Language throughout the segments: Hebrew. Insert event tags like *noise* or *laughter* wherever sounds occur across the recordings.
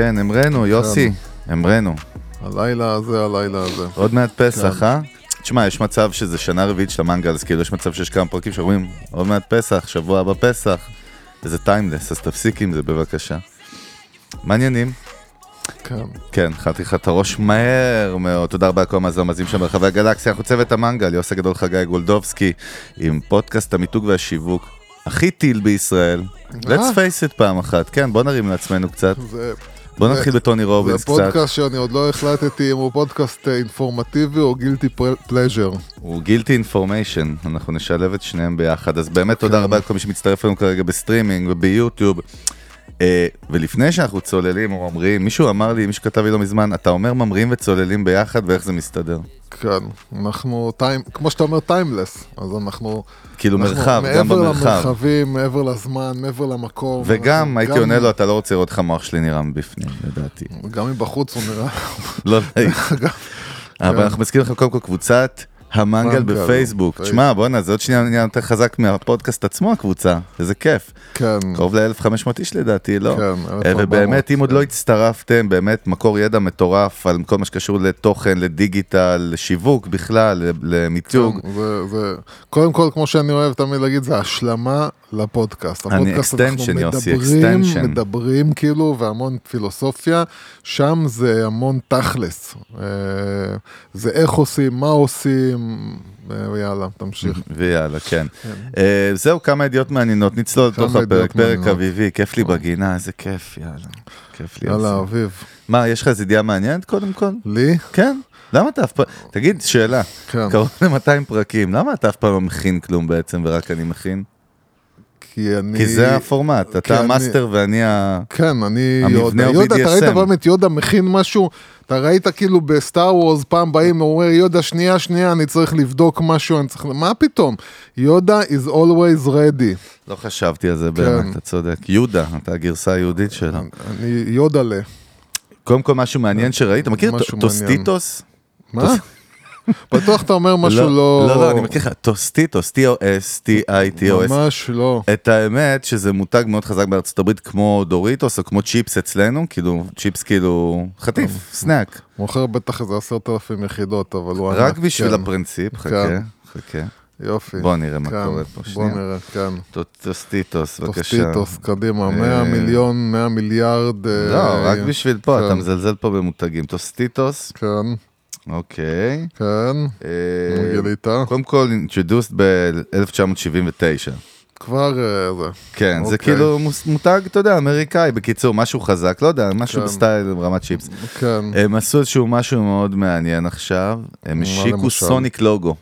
כן, אמרנו, יוסי, אמרנו. הלילה הזה, הלילה הזה. עוד מעט פסח, כן. אה? תשמע, יש מצב שזה שנה רביעית של המנגל, אז כאילו יש מצב שיש כמה פרקים שאומרים, עוד מעט פסח, שבוע הבא פסח, וזה טיימלס, אז תפסיק עם זה בבקשה. מעניינים. כן. כן, חתיכת את הראש מהר מאוד. תודה רבה לכל המאזינים שם ברחבי הגלקסיה. אנחנו צוות המנגל, יוסי גדול חגי גולדובסקי, עם פודקאסט המיתוג והשיווק הכי טיל בישראל. let's face it פעם אחת. כן, בוא נרים לעצמנו קצת. זה... בוא זה- נתחיל בטוני רובינס זה קצת. פודקאסט שאני עוד לא החלטתי אם הוא פודקאסט אה, אינפורמטיבי או guilty pleasure. הוא guilty information, אנחנו נשלב את שניהם ביחד, אז באמת תודה כן. רבה לכל מי שמצטרף אלינו כרגע בסטרימינג וביוטיוב. אה, ולפני שאנחנו צוללים או ממריאים, מישהו אמר לי, מישהו כתב לי לא מזמן, אתה אומר ממריאים וצוללים ביחד ואיך זה מסתדר? כן, אנחנו time, כמו שאתה אומר timeless, אז אנחנו... כאילו אנחנו מרחב, גם מעבר במרחב. למרחבים, מעבר לזמן, מעבר למקום. וגם אנחנו הייתי גם- עונה לו, אתה לא רוצה לראות איך המוח שלי נראה מבפנים, לדעתי. גם מבחוץ הוא נראה... לא *laughs* נעים. אבל. אנחנו מזכירים לכם קודם כל קבוצת המנגל מנגל, בפייסבוק. פייס- תשמע, בואנה, זה עוד שנייה נהיה יותר חזק מהפודקאסט עצמו, הקבוצה. איזה כיף. כן, קרוב ל-1500 איש לדעתי, לא? כן, אה, 1400, ובאמת, אם עוד כן. לא הצטרפתם, באמת מקור ידע מטורף על כל מה שקשור לתוכן, לדיגיטל, לשיווק בכלל, למיתוג. כן, קודם כל, כמו שאני אוהב תמיד להגיד, זה השלמה לפודקאסט. אני extension, יוסי, extension. מדברים כאילו, והמון פילוסופיה, שם זה המון תכלס. אה, זה איך עושים, מה עושים, *laughs* ויאללה, תמשיך. ויאללה, כן. אה, זהו, כמה ידיעות מעניינות, נצלול לתוך הפרק, פרק. אביבי, כיף לי בגינה, איזה כיף, יאללה. כיף לי. יאללה. אביב. מה, יש לך איזה ידיעה מעניינת קודם כל? לי? כן. למה אתה אף פעם, תגיד, שאלה, כן. קרוב ל-200 פרקים, למה אתה אף פעם לא מכין כלום בעצם ורק אני מכין? כי אני... כי זה הפורמט, אתה אני- המאסטר ואני ה... כן, אני המבנה יודה. יודה, אתה ראית. באמת יודה מכין משהו? אתה ראית כאילו בסטאר וורס פעם באים, הוא אומר יודה שנייה שנייה אני צריך לבדוק משהו, אני צריך... מה פתאום? יודה is always ready. לא חשבתי על כן. זה באמת, אתה צודק. יהודה, אתה הגרסה היהודית שלו. אני יודלה. קודם כל משהו מעניין שראית, אתה מכיר ט- טוסטיטוס? מה? בטוח אתה אומר משהו לא... לא, לא, אני מכיר לך, טוסטיטוס, T-O-S-T-I-T-O-S. ממש לא. את האמת שזה מותג מאוד חזק בארצות הברית כמו דוריטוס או כמו צ'יפס אצלנו, כאילו צ'יפס כאילו חטיף, snack. מוכר בטח איזה עשרת אלפים יחידות, אבל הוא... רק בשביל כן. הפרינציפ, חכה, כן. חכה. יופי. בוא נראה מה כן, קורה פה, בוא שנייה. נראה, כן. טוסטיטוס, בבקשה. טוסטיטוס, קדימה, 100 אה, מיליון, 100 מיליארד. לא, אה, רק בשביל פה. אתה מזלזל פה במותגים. טוסטיטוס, כן, אוקיי. כן. אה, גילית? קודם כל, introduced ב-1979. כבר אה, זה. כן, זה אוקיי. כאילו מותג, אתה יודע, אמריקאי, בקיצור, משהו חזק, לא יודע, משהו כן. בסטייל רמת צ'יפס. כן. הם עשו איזשהו משהו מאוד מעניין עכשיו, הם השיקו? Sonic logo.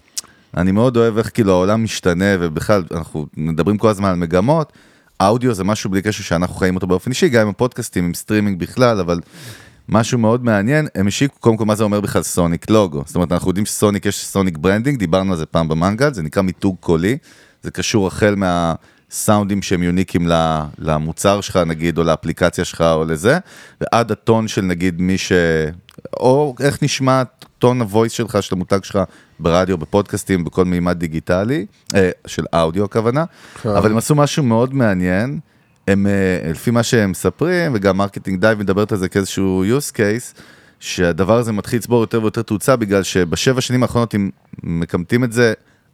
אני מאוד אוהב איך כאילו העולם משתנה, ובכלל, אנחנו מדברים כל הזמן על מגמות, אודיו זה משהו בלי קשר שאנחנו חיים אותו באופן אישי, גם עם הפודקאסטים, עם סטרימינג בכלל, אבל משהו מאוד מעניין, הם השיקו קודם כל מה זה אומר בכלל sonic logo. זאת אומרת, אנחנו יודעים ש sonic יש sonic branding, דיברנו על זה פעם במנגל, זה נקרא מיתוג קולי, זה קשור החל מהסאונדים שהם יוניקים למוצר שלך נגיד, או לאפליקציה שלך או לזה, ועד הטון של נגיד מי ש... או איך נשמע טון ה voice שלך, של המותג שלך ברדיו, בפודקאסטים, בכל מימד דיגיטלי, אה, של אודיו הכוונה, כן. אבל הם עשו משהו מאוד מעניין, הם, אה, לפי מה שהם מספרים, וגם Marketing Dive מדברת על זה כאיזשהו use case, שהדבר הזה מתחיל לצבור יותר ויותר תאוצה, בגלל שבשבע שנים האחרונות, אם מקמטים את זה,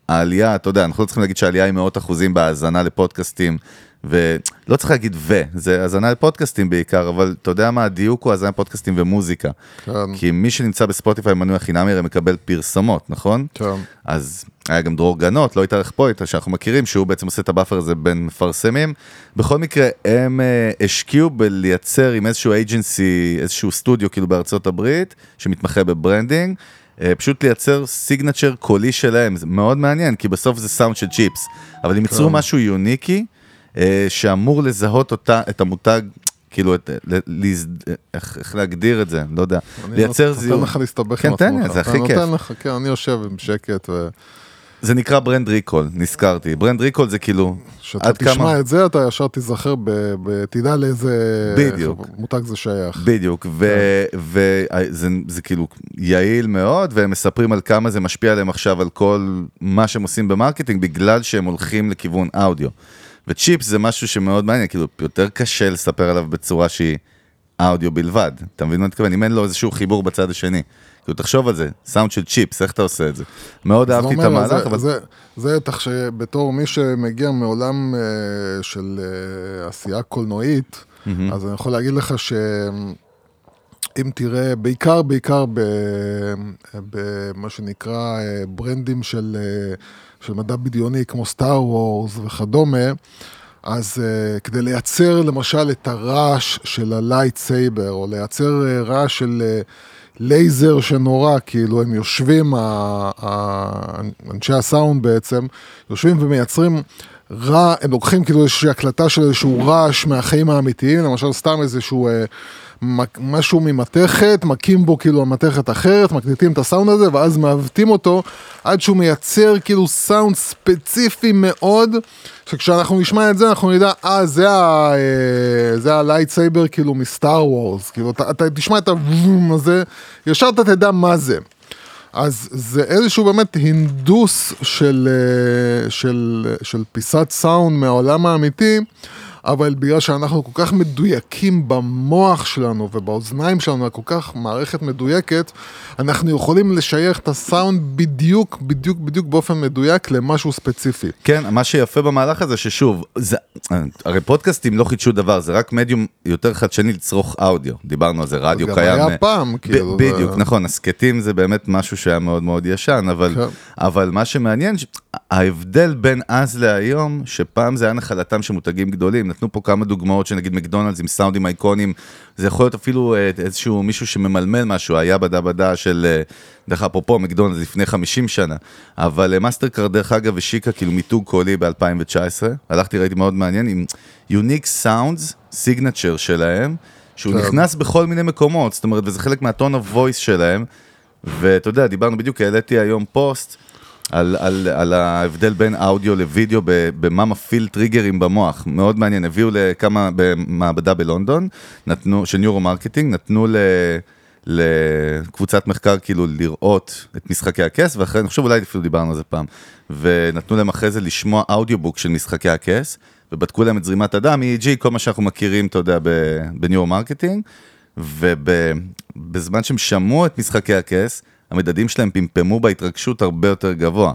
העלייה, אתה יודע, אנחנו לא צריכים להגיד שהעלייה היא מאות אחוזים בהאזנה לפודקאסטים, ולא צריך להגיד ו, זה האזנה לפודקאסטים בעיקר, אבל אתה יודע מה, הדיוק הוא האזנה לפודקאסטים ומוזיקה. כן. כי מי שנמצא בספוטיפיי מנוי החינמי הרי מקבל פרסומות, נכון? כן. אז היה גם דרור גנות, לא התארח פה איתנו, שאנחנו מכירים, שהוא בעצם עושה את ה buffer הזה בין מפרסמים. בכל מקרה, הם אה, השקיעו בלייצר עם איזשהו agency, איזשהו סטודיו כאילו בארצות הברית, שמתמחה ב branding. אה, פשוט לייצר signature קולי שלהם, זה מאוד מעניין, כי בסוף זה סאונד של צ'יפס, אבל הם ייצרו משהו יוניקי, אה, שאמור לזהות אותה, את המותג, כאילו, את, ל, להז... איך, איך להגדיר את זה, לא יודע, אני לייצר נותן זיהוי. לך להסתבך כן, עם תן לי, עצמך. זה הכי כיף. נותן לך, כן, אני יושב בשקט, ו... זה נקרא brand recall, נזכרתי, brand recall זה כאילו, כשאתה עד תשמע כמה... את זה, אתה ישר תיזכר, ב... ב... תדע לאיזה בדיוק. מותג זה שייך. בדיוק, וזה זה כאילו יעיל מאוד, והם מספרים על כמה זה משפיע עליהם עכשיו על כל מה שהם עושים ב marketing, בגלל שהם הולכים לכיוון אודיו. וצ'יפס זה משהו שמאוד מעניין, כאילו יותר קשה לספר עליו בצורה שהיא אודיו בלבד. אתה מבין מה אני מתכוון? אם אין לו איזשהו חיבור בצד השני. כאילו תחשוב על זה, סאונד של צ'יפס, איך אתה עושה את זה? מאוד אהבתי את המהלך, זה, אבל זה, זה תחש... בתור מי שמגיע מעולם אה, של אה, עשייה קולנועית, אז אני יכול להגיד לך שאם תראה, בעיקר, בעיקר במה שנקרא אה, ברנדים של, של מדע בדיוני, כמו Star Wars וכדומה, אז אה, כדי לייצר למשל את הרעש של ה lightsaber, או לייצר אה, רעש של אה, לייזר שנורא, כאילו הם יושבים, אנשי הסאונד בעצם, יושבים ומייצרים רע, הם לוקחים כאילו איזושהי הקלטה של איזשהו רעש מהחיים האמיתיים, למשל סתם איזשהו... מק- משהו ממתכת, מכים בו כאילו המתכת אחרת, מקליטים את הסאונד הזה, ואז מעוותים אותו עד שהוא מייצר כאילו סאונד ספציפי מאוד, שכשאנחנו נשמע את זה אנחנו נדע, אה, זה ה... אה, זה ה lightsaber כאילו מ Star Wars, כאילו אתה, אתה תשמע את הוום הזה, ישר אתה תדע מה זה. אז זה איזשהו באמת הינדוס של, אה, של, של פיסת סאונד מהעולם האמיתי, אבל בגלל שאנחנו כל כך מדויקים במוח שלנו ובאוזניים שלנו, כל כך מערכת מדויקת, אנחנו יכולים לשייך את הסאונד בדיוק, בדיוק, בדיוק באופן מדויק למשהו ספציפי. כן, מה שיפה במהלך הזה ששוב, זה, הרי פודקאסטים לא חידשו דבר, זה רק מדיום יותר חדשני לצרוך אודיו, דיברנו על זה, רדיו גם קיים. היה פעם, ב- כאילו, בדיוק, זה- נכון, הסכתים זה באמת משהו שהיה מאוד מאוד ישן, אבל, כן. אבל מה שמעניין, ההבדל בין אז להיום, שפעם זה היה נחלתם של מותגים גדולים, נתנו פה כמה דוגמאות שנגיד מקדונלדס עם סאונדים אייקונים, זה יכול להיות אפילו אה, איזשהו מישהו שממלמל משהו, היה בדה בדה של, אה, דרך אפרופו מקדונלדס לפני 50 שנה, אבל אה, מאסטר קארד דרך אגב השיקה כאילו מיתוג קולי ב-2019, הלכתי ראיתי מאוד מעניין, עם unique sounds, signature שלהם, שהוא. נכנס בכל מיני מקומות, זאת אומרת, וזה חלק מהטון voice שלהם, ואתה יודע, דיברנו בדיוק, העליתי היום פוסט על, על, על ההבדל בין אודיו לוידאו במה מפעיל טריגרים במוח, מאוד מעניין, הביאו לכמה, במעבדה בלונדון, נתנו, של neuro marketing, נתנו ל... לקבוצת מחקר כאילו לראות את משחקי הכס, ואחרי, אני חושב אולי אפילו דיברנו על זה פעם, ונתנו להם אחרי זה לשמוע audiobook של משחקי הכס, ובדקו להם את זרימת הדם, EEG, כל מה שאנחנו מכירים, אתה יודע, ב- בneuro marketing, ובזמן שהם שמעו את משחקי הכס, המדדים שלהם פמפמו בהתרגשות הרבה יותר גבוה.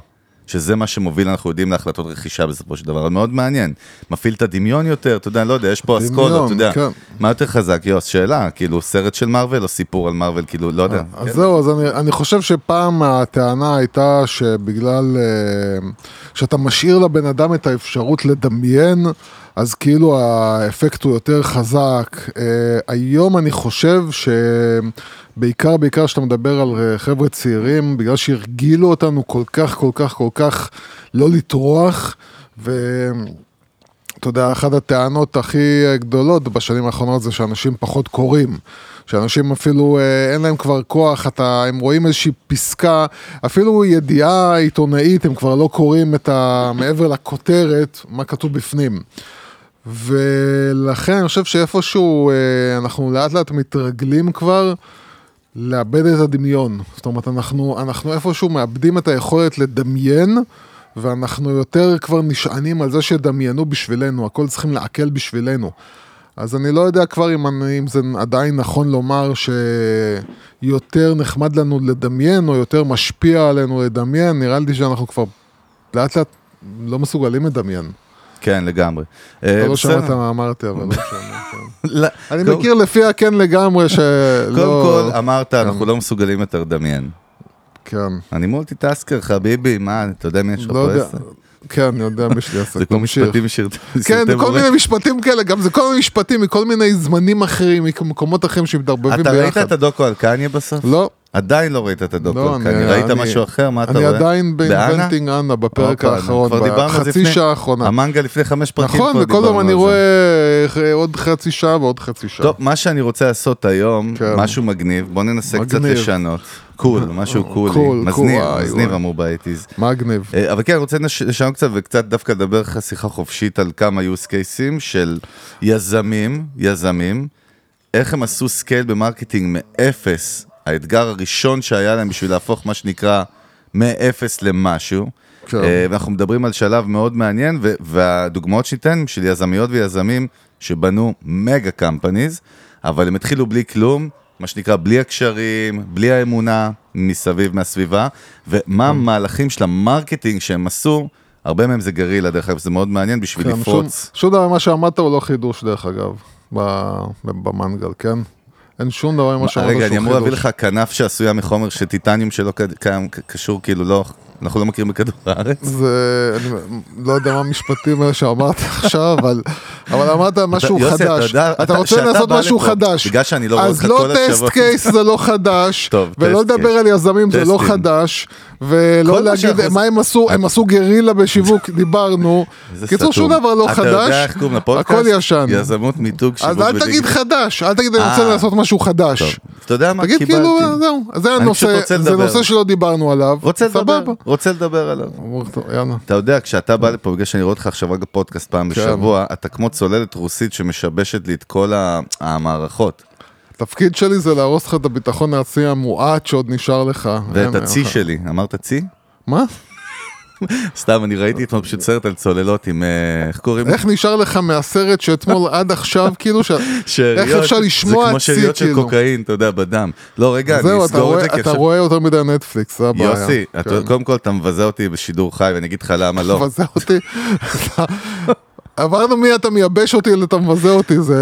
שזה מה שמוביל, אנחנו יודעים, להחלטות רכישה בסופו של דבר, מאוד מעניין. מפעיל את הדמיון יותר, אתה יודע, לא יודע, יש פה דמיון, אסכולות, אתה יודע. כן. מה יותר חזק, יוס, שאלה, כאילו, סרט של מארוול או סיפור על מארוול, כאילו, לא יודע. אז זהו, אז אני, אני חושב שפעם הטענה הייתה שבגלל אה, שאתה משאיר לבן אדם את האפשרות לדמיין, אז כאילו האפקט הוא יותר חזק. אה, היום אני חושב שבעיקר, בעיקר כשאתה מדבר על אה, חבר'ה צעירים, בגלל שהרגילו אותנו כל כך, כל כך, כל כך לא לטרוח, ו... אתה יודע, אחת הטענות הכי גדולות בשנים האחרונות זה שאנשים פחות קוראים. שאנשים אפילו, אה, אין להם כבר כוח, אתה, הם רואים איזושהי פסקה, אפילו ידיעה עיתונאית, הם כבר לא קוראים את ה... מעבר לכותרת, מה כתוב בפנים. ולכן אני חושב שאיפשהו אה, אנחנו לאט לאט מתרגלים כבר לאבד את הדמיון. זאת אומרת, אנחנו, אנחנו איפשהו מאבדים את היכולת לדמיין, ואנחנו יותר כבר נשענים על זה שדמיינו בשבילנו, הכל צריכים לעכל בשבילנו. אז אני לא יודע כבר אם, אני, אם זה עדיין נכון לומר שיותר נחמד לנו לדמיין, או יותר משפיע עלינו לדמיין, נראה לי שאנחנו כבר לאט לאט לא מסוגלים לדמיין. כן, לגמרי. אתה אה, לא בסדר. שמעת מה אמרתי, אבל לא משנה. כן. לא, אני מכיר לפי הכן לגמרי שלא... קודם כל, אמרת, אנחנו לא מסוגלים יותר לדמיין. כן, אני מולטיטאסקר, חביבי, מה, אתה יודע מי יש לך לא פה. עשר? כן, אני יודע מי שלי עסק. זה כמו. משפטים שרט... כן, זה כל מיני משפטים כאלה, גם זה כל מיני משפטים מכל מיני זמנים אחרים, ממקומות אחרים שמתערבבים אתה ראית ביחד. את הדוקו על קניה בסוף? לא, עדיין לא ראית את לא, הדוקו אני- קני, ראית אני- משהו אחר? מה אתה אני רואה? עדיין באנה? באינבנטינג אנה בפרק הופה, האחרון, בחצי לפני- שעה האחרונה. המנגה לפני חמש פרקים נכון, כבר וכל דיברנו אני על זה. רואה אה, עוד חצי שעה ועוד חצי שעה. טוב, מה שאני רוצה לעשות היום, כן. משהו מגניב, בוא ננסה קצת מגניב. לשנות. קול, משהו *laughs* קולי, קול, מזניב, קול, מזניב. אמרו ב eighties. מגניב. אה, אבל כן, אני רוצה לש- לשנות קצת וקצת דווקא לדבר לך שיחה חופשית על כמה use cases של יזמים, יזמים, איך הם עשו scale ב marketing מאפס, האתגר הראשון שהיה להם בשביל להפוך מה שנקרא מאפס למשהו. כן. אה, ואנחנו מדברים על שלב מאוד מעניין, והדוגמאות שניתן של יזמיות ויזמים שבנו mega companies, אבל הם התחילו בלי כלום, מה שנקרא בלי הקשרים, בלי האמונה מסביב, מהסביבה, ומה המהלכים של ה marketing שהם עשו, הרבה מהם זה גרילה, דרך אגב, זה מאוד מעניין בשביל כן, לפרוץ. שום דבר מה שאמרת הוא לא חידוש דרך אגב, במנגל, כן? אין שום דבר ממה שאמרת רגע. אני אמור להביא לך כנף שעשויה מחומר של טיטניום שלא קיים, קשור, כאילו לא, אנחנו לא מכירים בכדור הארץ. זה, אני לא יודע מה המשפטים האלה שאמרת *laughs* עכשיו, אבל, אבל אמרת משהו יוסי, אתה חדש. יודע, אתה אתה- רוצה לעשות משהו חדש. בגלל שאני לא רואה אותך אז לא כל טסט השבוע. קייס זה לא חדש, *laughs* טוב, ולא טסט לדבר. על יזמים זה לא. חדש, ולא להגיד מה הם עשו, הם עשו גרילה בשיווק, *laughs* דיברנו. קיצור, שום. דבר לא חדש? הכל ישן. יזמות מיתוג שיווק אז אל תגיד. חדש, אל תגיד אני רוצה אה. לעשות משהו חדש. אתה יודע מה? תגיד קיבלתי. כאילו, זהו, זה הנושא, זה. נושא שלא דיברנו עליו. רוצה לדבר, סבבה. רוצה לדבר עליו. אתה יודע, כשאתה בא לפה, בגלל שאני רואה אותך עכשיו רק בפודקאסט פעם כן. בשבוע, אתה כמו צוללת רוסית שמשבשת לי את כל המערכות. התפקיד שלי זה להרוס לך את הביטחון העצמי המועט שעוד נשאר לך. ואת אין, הצי לך. שלי, אמרת צי? מה? סתם, אני ראיתי אתמול פשוט סרט על צוללות עם, אה, איך קוראים? איך נשאר לך מהסרט שאתמול *laughs* עד עכשיו, כאילו, איך אפשר לשמוע זה כמו צי, שאריות של כאילו? קוקאין, אתה יודע, בדם. לא, רגע, אני אסגור את זה, כי אתה. רואה יותר מדי נטפליקס, זה הבעיה. יוסי, כן. קודם כל אתה מבזה אותי בשידור חי, ואני אגיד לך למה לא. *laughs* מבזה אותי. *laughs* עברנו מי אתה מייבש אותי לאתה מבזה אותי, זה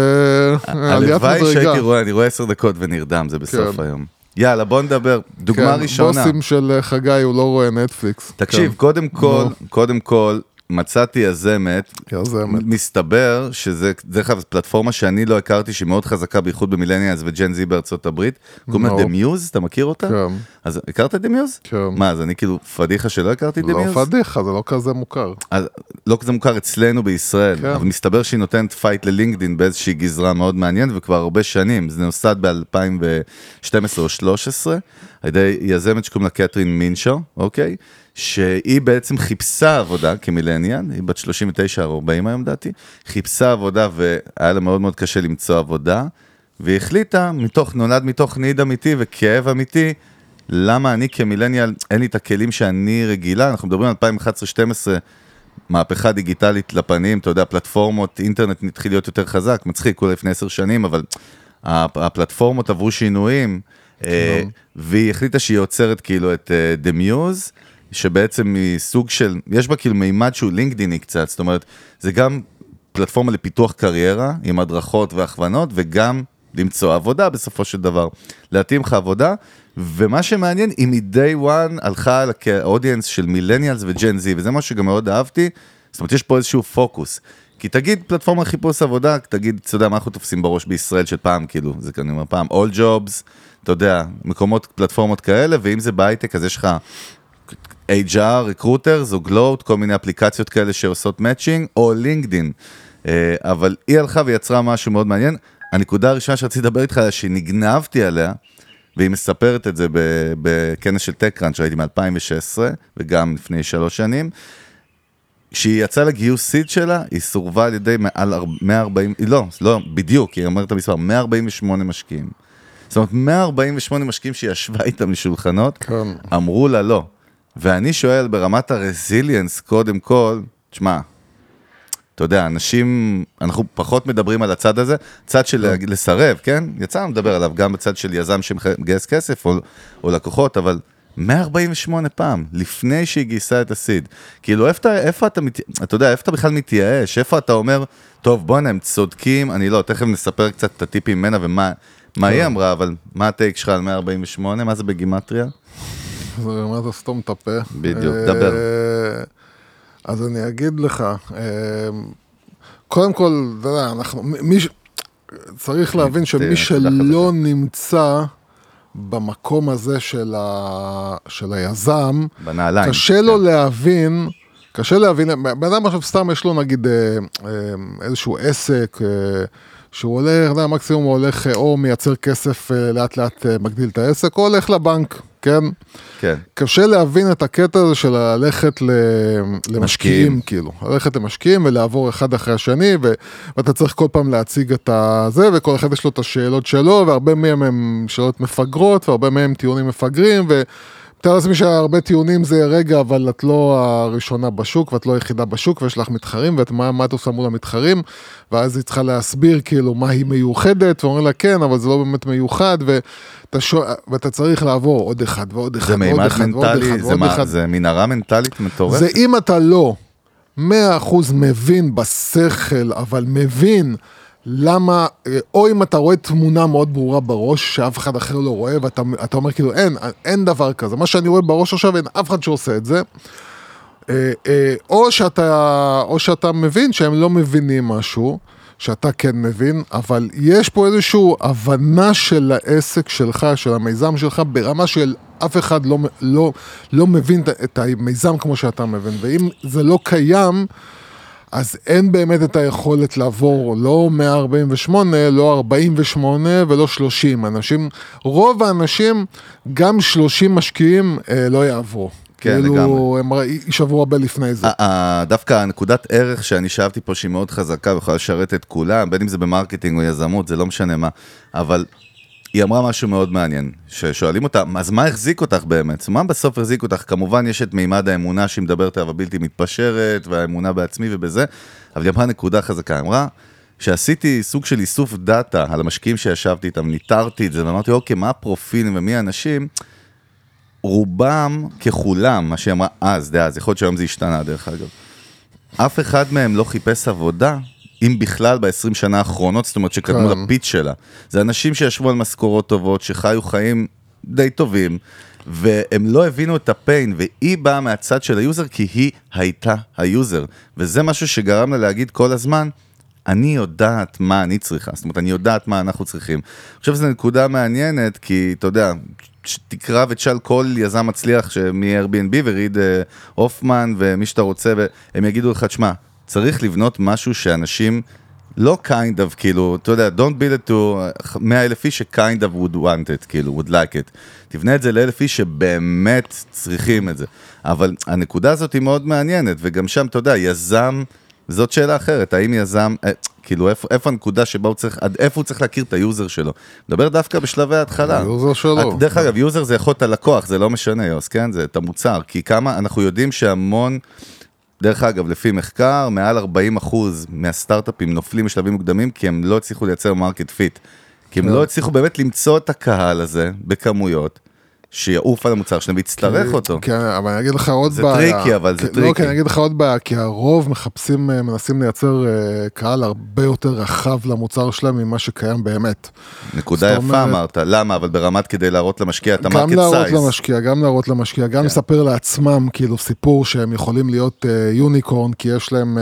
עליית הלוואי מדרגה. שהייתי רואה, אני רואה עשר דקות ונרדם, זה בסוף כן. היום. יאללה, בוא נדבר. דוגמה כן, ראשונה. בוסים של אה, חגי, הוא לא רואה נטפליקס. תקשיב, כן. קודם כל. קודם כל, מצאתי יזמת, יזמת. מסתבר שזה, דרך אגב, פלטפורמה שאני לא הכרתי, שהיא מאוד חזקה, בייחוד במילניאלס וג'ן זי בארצות הברית. קוראים לה נו. The Muse, אתה מכיר אותה? כן. אז הכרת את The Muse? כן. מה, אז אני כאילו פדיחה שלא הכרתי את לא The Muse? פדיחה, זה לא כזה מוכר. אז לא כזה מוכר אצלנו בישראל, כן. אבל מסתבר שהיא נותנת fight ללינקדין באיזושהי גזרה מאוד מעניינת וכבר הרבה שנים, זה נוסד ב-2012 או 2013 על ידי יזמת שקוראים לה קתרין מינשו, אוקיי? שהיא בעצם חיפשה עבודה כמילניאל, היא בת 39 או 40 היום לדעתי, חיפשה עבודה והיה לה מאוד מאוד קשה למצוא עבודה, והיא החליטה, מתוך, נולד מתוך ניד אמיתי וכאב אמיתי, למה אני כמילניאל, אין לי את הכלים שאני רגילה, אנחנו מדברים על 2011-2012, מהפכה דיגיטלית לפנים, אתה יודע, פלטפורמות, אינטרנט התחיל להיות יותר חזק, מצחיק, כולה לפני עשר שנים, אבל הפ- הפלטפורמות עברו שינויים, אה, והיא החליטה שהיא עוצרת כאילו את אה, The Muse, שבעצם היא סוג של, יש בה כאילו מימד שהוא לינקדיני קצת, זאת אומרת, זה גם פלטפורמה לפיתוח קריירה, עם הדרכות והכוונות, וגם למצוא עבודה בסופו של דבר, להתאים לך עבודה, ומה שמעניין, היא מ-day one הלכה על האודיאנס של מילניאלס וג'ן זי, וזה מה שגם מאוד אהבתי, זאת אומרת, יש פה איזשהו פוקוס. כי תגיד פלטפורמה לחיפוש עבודה, תגיד, אתה יודע, מה אנחנו תופסים בראש בישראל של פעם, כאילו, זה אומר פעם, all jobs, אתה יודע, מקומות, פלטפורמות כאלה, ואם זה בהייטק, אז יש לך HR, recruiters או גלוט, כל מיני אפליקציות כאלה שעושות matching, או לינקדין. אה, אבל היא הלכה ויצרה משהו מאוד מעניין. הנקודה הראשונה שרציתי לדבר איתך עליה, שנגנבתי עליה, והיא מספרת את זה בכנס של TechCrunch שראיתי מ-2016, וגם לפני שלוש שנים. כשהיא יצאה לגיוס seed שלה, היא סורבה על ידי מעל אר- 140, לא, לא, בדיוק, היא אומרת את המספר, 148 משקיעים. זאת אומרת, 148 משקיעים שהיא ישבה איתם לשולחנות, כן. אמרו לה לא. ואני שואל, ברמת הרזיליאנס, קודם כל, תשמע, אתה יודע, אנשים, אנחנו פחות מדברים על הצד הזה, צד של לסרב, כן? יצא לנו לדבר עליו גם בצד של יזם שמגייס כסף או, או לקוחות, אבל 148 פעם, לפני שהיא גייסה את הסיד. כאילו, איפה איפה אתה. אתה יודע, איפה אתה בכלל מתייאש? איפה אתה אומר, טוב, בואנה, הם צודקים, אני לא, תכף נספר קצת את הטיפים ממנה ומה מה היא אמרה, אבל מה הטייק שלך על 148? מה זה בגימטריה? זה מה זה סתום את הפה. בדיוק, אה, דבר. אז אני אגיד לך, אה, קודם כל, אתה יודע, אנחנו, מי. צריך להבין שמי שלא נמצא במקום הזה של, ה, של היזם, בנעליים. קשה לו כן. להבין, קשה להבין, בן אדם עכשיו סתם יש לו נגיד אה, איזשהו עסק, שהוא הולך, אתה יודע, מקסימום הוא הולך או מייצר כסף לאט לאט מגדיל את העסק, או הולך לבנק, כן? כן. קשה להבין את הקטע הזה של ללכת. למשקיעים, משקיעים. כאילו. ללכת למשקיעים ולעבור אחד אחרי השני, ו... ואתה צריך כל פעם להציג את הזה, וכל אחד יש לו את השאלות שלו, והרבה מהם הם שאלות מפגרות, והרבה מהם טיעונים מפגרים, ו... מתאר לעצמי שהרבה טיעונים זה רגע, אבל את לא הראשונה בשוק, ואת לא היחידה בשוק, ויש לך מתחרים, ואת מה, מה את עושה מול המתחרים, ואז היא צריכה להסביר כאילו מה היא מיוחדת, ואומרים לה כן, אבל זה לא באמת מיוחד, ואתה, שואל, ואתה צריך לעבור עוד אחד ועוד אחד זה ועוד אחד ועוד מנטלי, אחד זה ועוד מה- אחד. זה מנהרה מנטלית מטורפת. זה אם אתה לא 100% מבין בשכל, אבל מבין למה, אה, או אם אתה רואה תמונה מאוד ברורה בראש, שאף אחד אחר לא רואה, ואתה אתה אומר כאילו, אין, אין דבר כזה. מה שאני רואה בראש עכשיו, אין אף אחד שעושה את זה. אה, אה, או שאתה, או שאתה מבין שהם לא מבינים משהו, שאתה כן מבין, אבל יש פה איזושהי הבנה של העסק שלך, של המיזם שלך, ברמה של אף אחד לא, לא, לא מבין את המיזם כמו שאתה מבין, ואם זה לא קיים, אז אין באמת את היכולת לעבור לא 148, לא 48 ולא 30. אנשים, רוב האנשים, גם 30 משקיעים אה, לא יעברו. כן, כאילו, לגמרי. הם יישברו הרבה לפני זה. ה- ה- דווקא הנקודת ערך שאני שאבתי פה שהיא מאוד חזקה ויכולה לשרת את כולם, בין אם זה ב marketing או יזמות, זה לא משנה מה, אבל היא אמרה משהו מאוד מעניין, ששואלים אותה, אז מה החזיק אותך באמת? מה בסוף החזיק אותך? כמובן יש את מימד האמונה שהיא מדברת עליו הבלתי מתפשרת, והאמונה בעצמי ובזה, אבל היא אמרה נקודה חזקה, היא אמרה שעשיתי סוג של איסוף דאטה על המשקיעים שישבתי איתם, ניטרתי את זה, ואמרתי, אוקיי, מה הפרופילים ומי האנשים? רובם ככולם, מה שהיא אמרה אז, דאז, יכול להיות שהיום זה השתנה דרך אגב. אף אחד מהם לא חיפש עבודה, אם בכלל ב-20 שנה האחרונות, זאת אומרת שקדמו כן. ל pitch שלה. זה אנשים שישבו על משכורות טובות, שחיו חיים די טובים, והם לא הבינו את ה pain, והיא באה מהצד של ה user כי היא הייתה ה user. וזה משהו שגרם לה להגיד כל הזמן, אני יודעת מה אני צריכה, זאת אומרת, אני יודעת מה אנחנו צריכים. אני חושב שזו נקודה מעניינת, כי אתה יודע, תקרא ותשאל כל יזם מצליח מ-Airbnb וריד אה, הופמן ומי שאתה רוצה, והם יגידו לך, תשמע, צריך לבנות משהו שאנשים לא kind of, כאילו, אתה יודע, don't build it to 100 אלף איש ש-kind of would want it, כאילו, would like it. תבנה את זה לאלף איש שבאמת צריכים את זה. אבל הנקודה הזאת היא מאוד מעניינת, וגם שם, אתה יודע, יזם, זאת שאלה אחרת, האם יזם, אה, כאילו, איפה, איפה הנקודה שבה הוא צריך, עד איפה הוא צריך להכיר את ה user שלו? מדבר דווקא בשלבי ההתחלה. ה user שלו. את- דרך אגב, user זה יכול להיות הלקוח, זה לא משנה, יוס, כן? זה את המוצר, כי כמה, אנחנו יודעים שהמון, דרך אגב, לפי מחקר, מעל 40% מהסטארט-אפים נופלים בשלבים מוקדמים, כי הם לא הצליחו לייצר market fit. כי הם לא הצליחו באמת למצוא את הקהל הזה בכמויות, שיעוף על המוצר שלהם ויצטרך אותו. כן, אבל אני אגיד לך עוד זה בעיה. tricky, אבל זה כן, tricky. לא, כי אני אגיד לך עוד בעיה, כי הרוב מחפשים, אה, מנסים לייצר אה, קהל הרבה יותר רחב למוצר שלהם ממה שקיים באמת. נקודה יפה אומרת- אמרת, למה? אבל ברמת כדי להראות למשקיע את גם ה market להראות size. למשקיע, גם להראות למשקיע, כן. גם לספר לעצמם כאילו סיפור שהם יכולים להיות אה, unicorn, כי יש להם,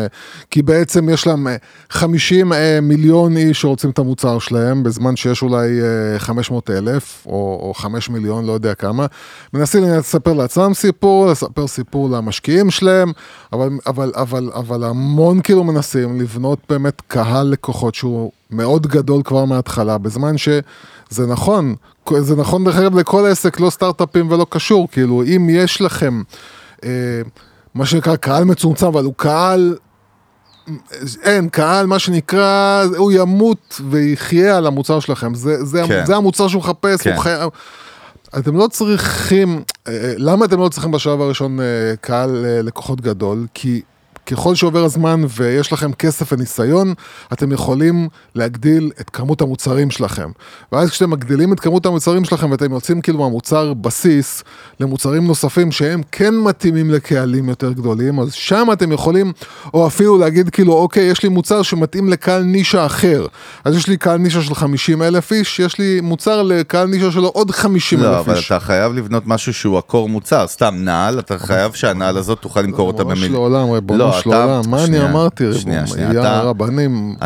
כי בעצם יש להם אה, 50 אה, מיליון איש שרוצים את המוצר שלהם, בזמן שיש אולי אה, 500 אלף, או, או 5 מיליון, לא יודע כמה. מנסים לספר לעצמם סיפור, לספר סיפור למשקיעים שלהם, אבל, אבל, אבל, אבל המון כאילו מנסים לבנות באמת קהל לקוחות שהוא מאוד גדול כבר מההתחלה, בזמן שזה נכון, זה נכון דרך אגב לכל עסק, לא סטארט-אפים ולא קשור, כאילו אם יש לכם אה, מה שנקרא קהל מצומצם, אבל הוא קהל אין, קהל, מה שנקרא, הוא ימות ויחיה על המוצר שלכם. זה, זה, כן. זה המוצר שהוא מחפש, כן. הוא חי... אתם לא צריכים, אה, למה אתם לא צריכים בשלב הראשון אה, קהל אה, לקוחות גדול? כי ככל שעובר הזמן ויש לכם כסף וניסיון, אתם יכולים להגדיל את כמות המוצרים שלכם. ואז כשאתם מגדילים את כמות המוצרים שלכם ואתם יוצאים כאילו מהמוצר בסיס למוצרים נוספים שהם כן מתאימים לקהלים יותר גדולים, אז שם אתם יכולים, או אפילו להגיד כאילו, אוקיי, יש לי מוצר שמתאים לקהל נישה אחר. אז יש לי קהל נישה של 50 אלף איש, יש לי מוצר לקהל נישה שלו עוד 50 לא, אלף אבל איש. אתה חייב לבנות משהו שהוא הקור מוצר, סתם נעל, אתה חייב שהנעל הזאת תוכל למכור אותה במיל... עולם, ריבונו של עולם, מה אני אמרתי, ריבונו, יא אתה- רבנים,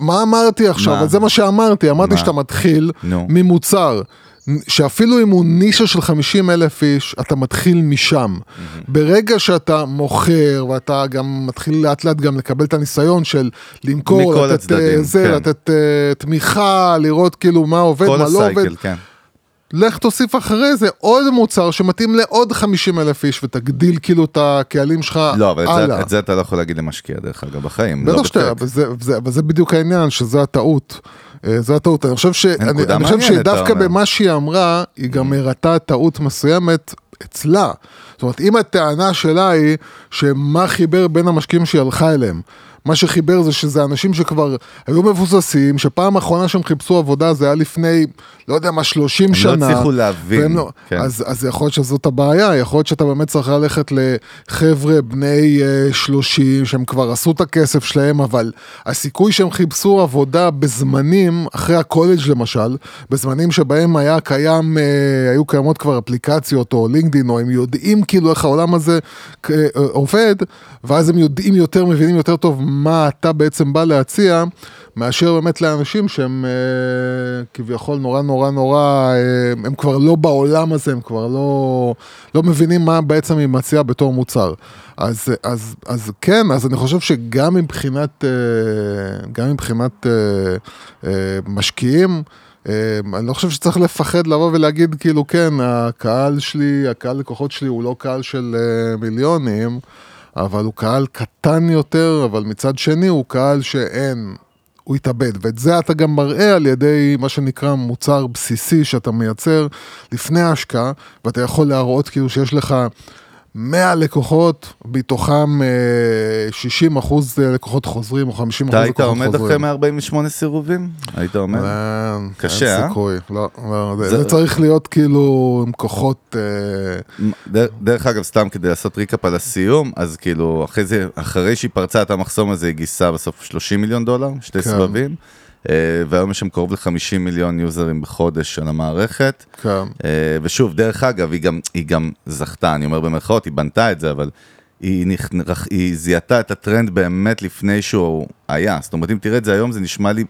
מה אמרתי עכשיו? זה מה שאמרתי, אמרתי? שאתה מתחיל. ממוצר שאפילו אם הוא נישה של 50 אלף איש, אתה מתחיל משם. ברגע שאתה מוכר, ואתה גם מתחיל לאט לאט גם לקבל את הניסיון של למכור, לתת הצדדים, אה, זה, כן. לתת אה, תמיכה, לראות כאילו מה עובד, מה לא עובד. הסייקל, כן. לך תוסיף אחרי זה עוד מוצר שמתאים לעוד 50 אלף איש, ותגדיל כאילו את הקהלים שלך לא, אבל את הלאה. זה, את זה אתה לא יכול להגיד למשקיע, דרך אגב, בחיים. לא בטח שאתה, בטק. אבל זה- אבל זה בדיוק העניין, שזה הטעות. אה, זה הטעות. אני חושב, ש, אני, אני חושב שדווקא. במה שהיא אמרה, היא גם הראתה טעות מסוימת אצלה. זאת אומרת, אם הטענה שלה היא שמה חיבר בין המשקיעים שהיא הלכה אליהם. מה שחיבר זה שזה אנשים שכבר היו מבוססים, שפעם האחרונה שהם חיפשו עבודה זה היה לפני, לא יודע מה, 30 הם לא שנה. הצליחו להבין, לא, כן. אז, אז יכול להיות שזאת הבעיה, יכול להיות שאתה באמת צריך ללכת לחבר'ה בני אה, 30 שהם כבר עשו את הכסף שלהם, אבל הסיכוי שהם חיפשו עבודה בזמנים, אחרי הקולג' למשל, בזמנים שבהם היה קיים, אה, היו קיימות כבר אפליקציות או לינקדאין, או הם יודעים כאילו איך העולם הזה אה, עובד, ואז הם יודעים יותר, מבינים יותר טוב מה אתה בעצם בא להציע. מאשר באמת לאנשים שהם אה, כביכול נורא נורא נורא, אה, הם כבר לא בעולם הזה, הם כבר לא, לא מבינים מה בעצם היא מציעה בתור מוצר. אז, אז, אז כן, אז אני חושב שגם מבחינת, אה, גם מבחינת אה, אה, משקיעים, אה, אני לא חושב שצריך לפחד לבוא ולהגיד כאילו כן, הקהל שלי, הקהל לקוחות שלי הוא לא קהל של אה, מיליונים. אבל הוא קהל קטן יותר, אבל מצד שני הוא קהל שאין, הוא יתאבד. ואת זה אתה גם מראה על ידי מה שנקרא מוצר בסיסי שאתה מייצר לפני ההשקעה, ואתה יכול להראות כאילו שיש לך 100 לקוחות, מתוכם אה, 60 אחוז לקוחות חוזרים או 50 אתה אחוז היית לקוחות עומד אחרי חוזרים. 148 סירובים? היית עומד? אין, קשה, אין אה? סיכוי, לא, לא, זה, זה- צריך להיות כאילו עם כוחות, אה, דר- דרך אגב, סתם כדי לעשות ריקאפ על הסיום, אז כאילו, אחרי שהיא פרצה את המחסום הזה, היא גייסה בסוף 30 מיליון דולר, שתי כן. סבבים, אה, והיום יש שם קרוב ל-50 מיליון יוזרים בחודש על המערכת. כן. אה, ושוב, דרך אגב, היא גם, היא גם זכתה, אני אומר במרכאות, היא בנתה את זה, אבל היא, נכ- היא זיהתה את הטרנד באמת לפני שהוא היה. זאת אומרת, אם תראה את זה היום, זה נשמע לי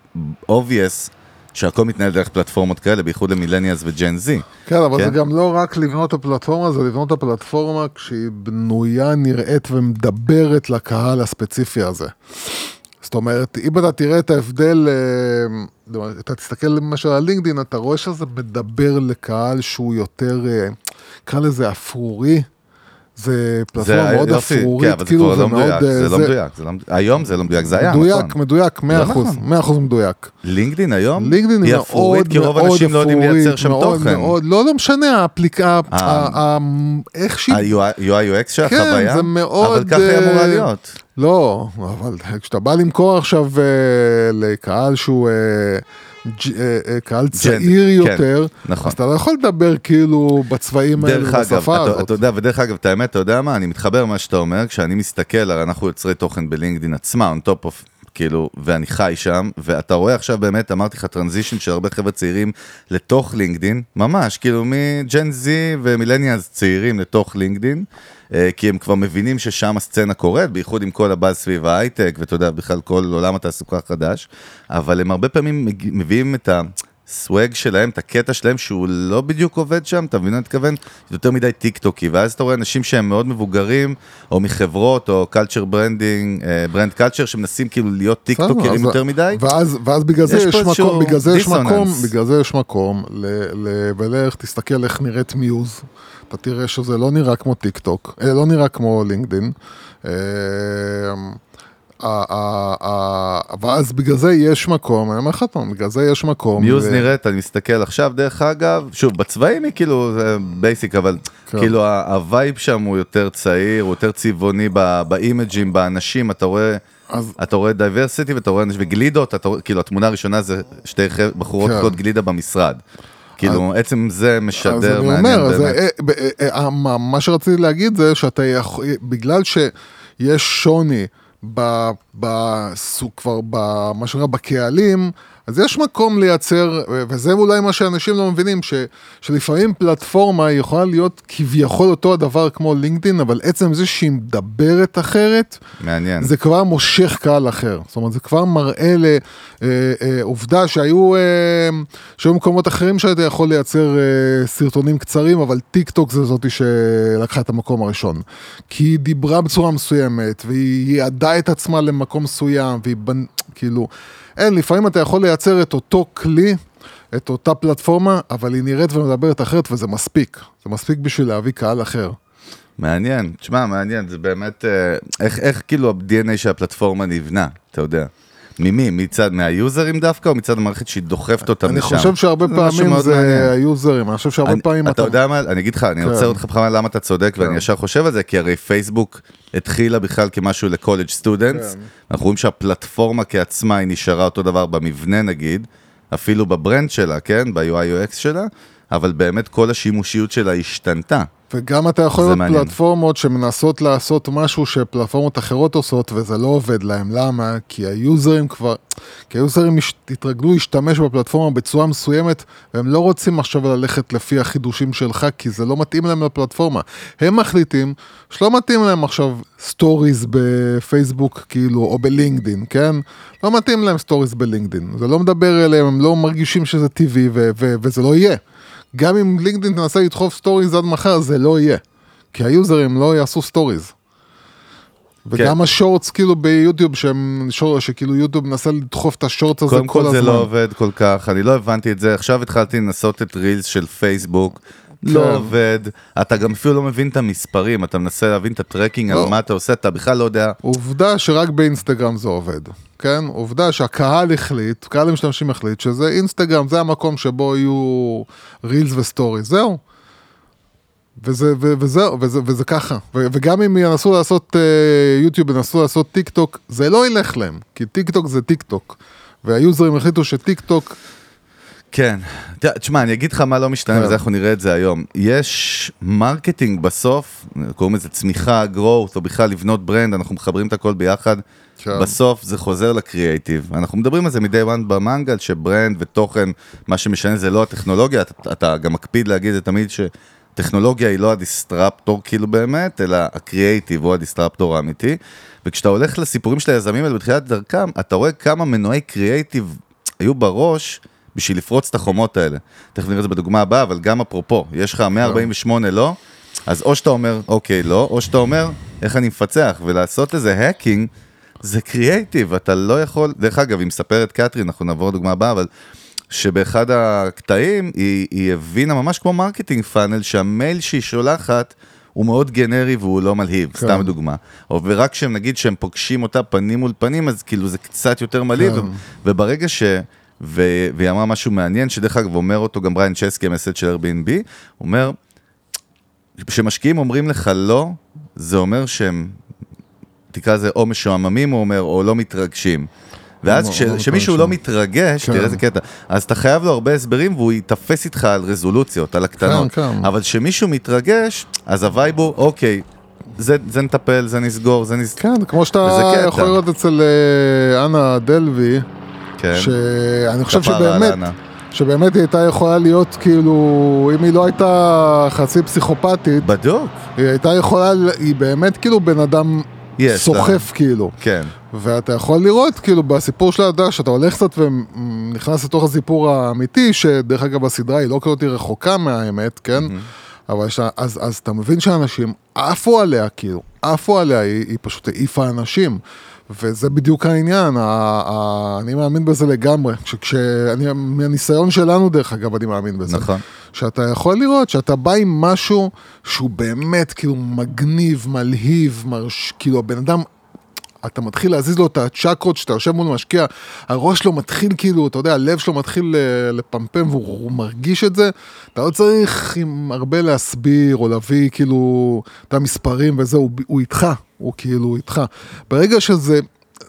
obvious שהכל מתנהל דרך פלטפורמות כאלה, בייחוד למילניאלס וג'ן זי. כן, אבל כן? זה גם לא רק לבנות את הפלטפורמה, זה לבנות את הפלטפורמה כשהיא בנויה, נראית ומדברת לקהל הספציפי הזה. זאת אומרת, אם אתה תראה את ההבדל, אה, אתה תסתכל למשל על לינקדאין, אתה רואה שזה מדבר לקהל שהוא יותר, אה, נקרא לזה אפרורי. זה פלטפורמה מאוד כן, אפרורית, זה כאילו, כבר לא ומאוד, מדויק, אה, זה לא מדויק, זה לא מדויק. היום זה לא מדויק, זה היה, מדויק, נכון. מדויק, 100 אחוז, נכון. 100 אחוז מדויק. לינקדאין היום, לינקדאין היא אפרורית, מאוד כי רוב מאוד האנשים לא יודעים לייצר שם מאוד תוכן. מאוד, לא, לא משנה, האפליקה, אה. איך שהיא, ה-UI UX של כן, החוויה, זה מאוד, אבל ככה היא אמורה אה, להיות. לא, אבל כשאתה בא למכור עכשיו אה, לקהל שהוא אה, ג'- אה, קהל צעיר כן, יותר, נכון. אז אתה לא יכול לדבר כאילו בצבעים האלה, בשפה אתה, הזאת. אתה יודע, ודרך אגב, את האמת, אתה יודע מה, אני מתחבר למה שאתה אומר, כשאני מסתכל, הרי אנחנו יוצרי תוכן בלינקדין עצמה, on top of, כאילו, ואני חי שם, ואתה רואה עכשיו באמת, אמרתי לך, טרנזישן של הרבה חבר'ה צעירים לתוך לינקדין, ממש, כאילו מג'ן זי ומילניאלס צעירים לתוך לינקדין, אה, כי הם כבר מבינים ששם הסצנה קורית, בייחוד עם כל הבאז סביב ההייטק, ואתה יודע, בכלל כל עולם התעסוקה החדש, אבל הם הרבה פעמים מביאים את ה... סוואג שלהם, את הקטע שלהם שהוא לא בדיוק עובד שם, אתה מבין מה אני מתכוון? זה יותר מדי טיק טוקי, ואז אתה רואה אנשים שהם מאוד מבוגרים, או מחברות, או culture branding, brand culture, שמנסים כאילו להיות טיק טוקרים אז- יותר מדי. ואז, ואז בגלל זה יש יש, מקום, בגלל זה יש. מקום, בגלל זה יש מקום, ל, ל, ולך תסתכל איך נראית מיוז, אתה תראה שזה לא נראה כמו טיק טוק, אה, לא נראה כמו לינקדין. ואז בגלל זה יש מקום, אני אומר לך פעם, בגלל זה יש מקום. מיוז נראית, אני מסתכל עכשיו, דרך אגב, שוב, בצבעים היא כאילו, זה basic, אבל כן. כאילו ה vibe שם הוא יותר צעיר, הוא יותר צבעוני באימג'ים, באנשים, אתה רואה... אז- אתה רואה diversity ואתה רואה אנשים וגלידות, אתה רואה, כאילו התמונה הראשונה זה שתי בחורות כן. גלידה במשרד. כאילו עצם זה אז משדר אני מעניין אומר, אז באמת. ב- אה, אה, מה- שרציתי להגיד זה שאתה יכול, בגלל שיש שוני בסוג כבר, במה שנקרא בקהלים, אז יש מקום לייצר, וזה אולי מה שאנשים לא מבינים, ש, שלפעמים פלטפורמה יכולה להיות כביכול אותו הדבר כמו לינקדאין, אבל עצם זה שהיא מדברת אחרת, מעניין. זה כבר מושך קהל אחר. זאת אומרת, זה כבר מראה לעובדה שהיו, אה, שהיו מקומות אחרים שהיית יכול לייצר אה, סרטונים קצרים, אבל טיק טוק זה זאתי שלקחה את המקום הראשון. כי היא דיברה בצורה מסוימת, והיא יעדה את עצמה למקום מסוים, והיא בנ... כאילו... אין, לפעמים אתה יכול לייצר את אותו כלי, את אותה פלטפורמה, אבל היא נראית ומדברת אחרת, וזה מספיק. זה מספיק בשביל להביא קהל אחר. מעניין, תשמע, מעניין, זה באמת, אה, איך, איך כאילו ה-DNA של הפלטפורמה נבנה, אתה יודע. ממי? מצד, מהיוזרים דווקא, או מצד המערכת שהיא דוחפת אותם אני לשם? חושב שהרבה פעמים זה. היוזרים, אני חושב שהרבה אני- פעמים אתה יודע מה, אני אגיד לך, אני כן. עוצר אותך בכוונה למה אתה צודק, ואני ישר חושב על זה, כי הרי פייסבוק התחילה בכלל כמשהו לקולג' סטודנטס, כן. אנחנו רואים שהפלטפורמה כעצמה היא נשארה אותו דבר במבנה נגיד, אפילו בברנד שלה, כן, ב-UI UX שלה, אבל באמת כל השימושיות שלה השתנתה. וגם אתה יכול מעניין. פלטפורמות שמנסות לעשות משהו שפלטפורמות אחרות עושות וזה לא עובד להם, למה? כי היוזרים כבר, כי היוזרים התרגלו להשתמש בפלטפורמה בצורה מסוימת והם לא רוצים עכשיו ללכת לפי החידושים שלך כי זה לא מתאים להם לפלטפורמה. הם מחליטים שלא מתאים להם עכשיו stories בפייסבוק כאילו או בלינקדין, כן? לא מתאים להם stories בלינקדין, זה לא מדבר אליהם, הם לא מרגישים שזה טבעי ו- ו- וזה לא יהיה. גם אם לינקדאין תנסה לדחוף stories עד מחר, זה לא יהיה. כי היוזרים לא יעשו stories. וגם ה shorts כאילו ביוטיוב, שהם, שור, שכאילו יוטיוב מנסה לדחוף את ה shorts הזה קודם כל כל הזמן. זה לא עובד כל כך, אני לא הבנתי את זה, עכשיו התחלתי לנסות את reels של פייסבוק, לא כן. עובד, אתה גם אפילו לא מבין את המספרים, אתה מנסה להבין את ה tracking על לא. מה אתה עושה, אתה בכלל לא יודע. עובדה שרק באינסטגרם זה עובד, כן? עובדה שהקהל החליט, קהל המשתמשים החליט שזה אינסטגרם, זה המקום שבו יהיו reels ו stories, זהו. וזה, ו, וזהו, וזה, וזה ככה. ו, וגם אם ינסו לעשות אה, יוטיוב, ינסו לעשות טיק טוק, זה לא ילך להם, כי טיק טוק זה טיק טוק. והיוזרים החליטו שטיק טוק, כן, תשמע, אני אגיד לך מה לא משתנה, כן. וזה אנחנו נראה את זה היום. יש marketing בסוף, קוראים לזה צמיחה, growth, או בכלל לבנות brand, אנחנו מחברים את הכל ביחד. כן. בסוף זה חוזר לקריאייטיב. אנחנו מדברים על זה מ-day one במנגל, ש brand ותוכן, מה שמשנה זה לא הטכנולוגיה, אתה, אתה גם מקפיד להגיד זה תמיד שטכנולוגיה היא לא ה disruptor כאילו באמת, אלא הקריאייטיב הוא ה disruptor האמיתי. וכשאתה הולך לסיפורים של היזמים האלה בתחילת דרכם, אתה רואה כמה מנועי קריאייטיב היו בראש בשביל לפרוץ את החומות האלה. תכף נראה את זה בדוגמה הבאה, אבל גם אפרופו, יש לך 148 לא, אז או שאתה אומר, אוקיי, לא, או שאתה אומר, איך אני מפצח, ולעשות לזה hacking, זה קריאייטיב, אתה לא יכול, דרך אגב, היא מספרת קטרין, אנחנו נעבור לדוגמה הבאה, אבל שבאחד הקטעים היא, היא הבינה ממש כמו marketing funnel, שהמייל שהיא שולחת הוא מאוד גנרי והוא לא מלהיב, כן. סתם דוגמה. ורק כשהם נגיד שהם פוגשים אותה פנים מול פנים, אז כאילו זה קצת יותר מלהיב, כן. וברגע ש... ו... והיא אמרה משהו מעניין, שדרך אגב אומר אותו גם בריין צ'סקי, המייסד של Airbnb, הוא אומר, כשמשקיעים אומרים לך לא, זה אומר שהם, תקרא לזה או משועממים, הוא אומר, או לא מתרגשים. ואז לא- לא כשמישהו לא. מתרגש, כן. תראה איזה קטע, אז אתה חייב לו הרבה הסברים והוא ייתפס איתך על רזולוציות, על הקטנות. כן, כן. אבל כשמישהו מתרגש, אז ה vibe הוא, אוקיי, זה, זה נטפל, זה נסגור, זה נסגור. כן, כמו שאתה. יכול לראות אצל אה, אנה דלוי, כן. שאני חושב שבאמת, אנה. שבאמת היא הייתה יכולה להיות כאילו, אם היא לא הייתה חצי פסיכופתית, בדיוק, היא הייתה יכולה, היא באמת כאילו בן אדם יש לה. סוחף כאילו. כן. ואתה יכול לראות כאילו בסיפור שלה, אתה יודע, שאתה הולך קצת ונכנס לתוך הסיפור האמיתי, שדרך אגב הסדרה היא לא כזאת רחוקה מהאמת, כן? אבל יש, לה- אז, אז אתה מבין שאנשים עפו עליה, כאילו, עפו עליה, היא, היא פשוט העיפה אנשים. וזה בדיוק העניין, ה, ה, אני מאמין בזה לגמרי. כשאני, מהניסיון שלנו דרך אגב, אני מאמין בזה. נכון. שאתה יכול לראות שאתה בא עם משהו שהוא באמת כאילו מגניב, מלהיב, מרש, כאילו הבן אדם, אתה מתחיל להזיז לו את הצ'קרות שאתה יושב מול משקיע, הראש שלו מתחיל כאילו, אתה יודע, הלב שלו מתחיל אה, לפמפם והוא הוא מרגיש את זה, אתה לא צריך עם הרבה להסביר או להביא כאילו את המספרים וזה, הוא, הוא איתך, הוא כאילו איתך. ברגע שזה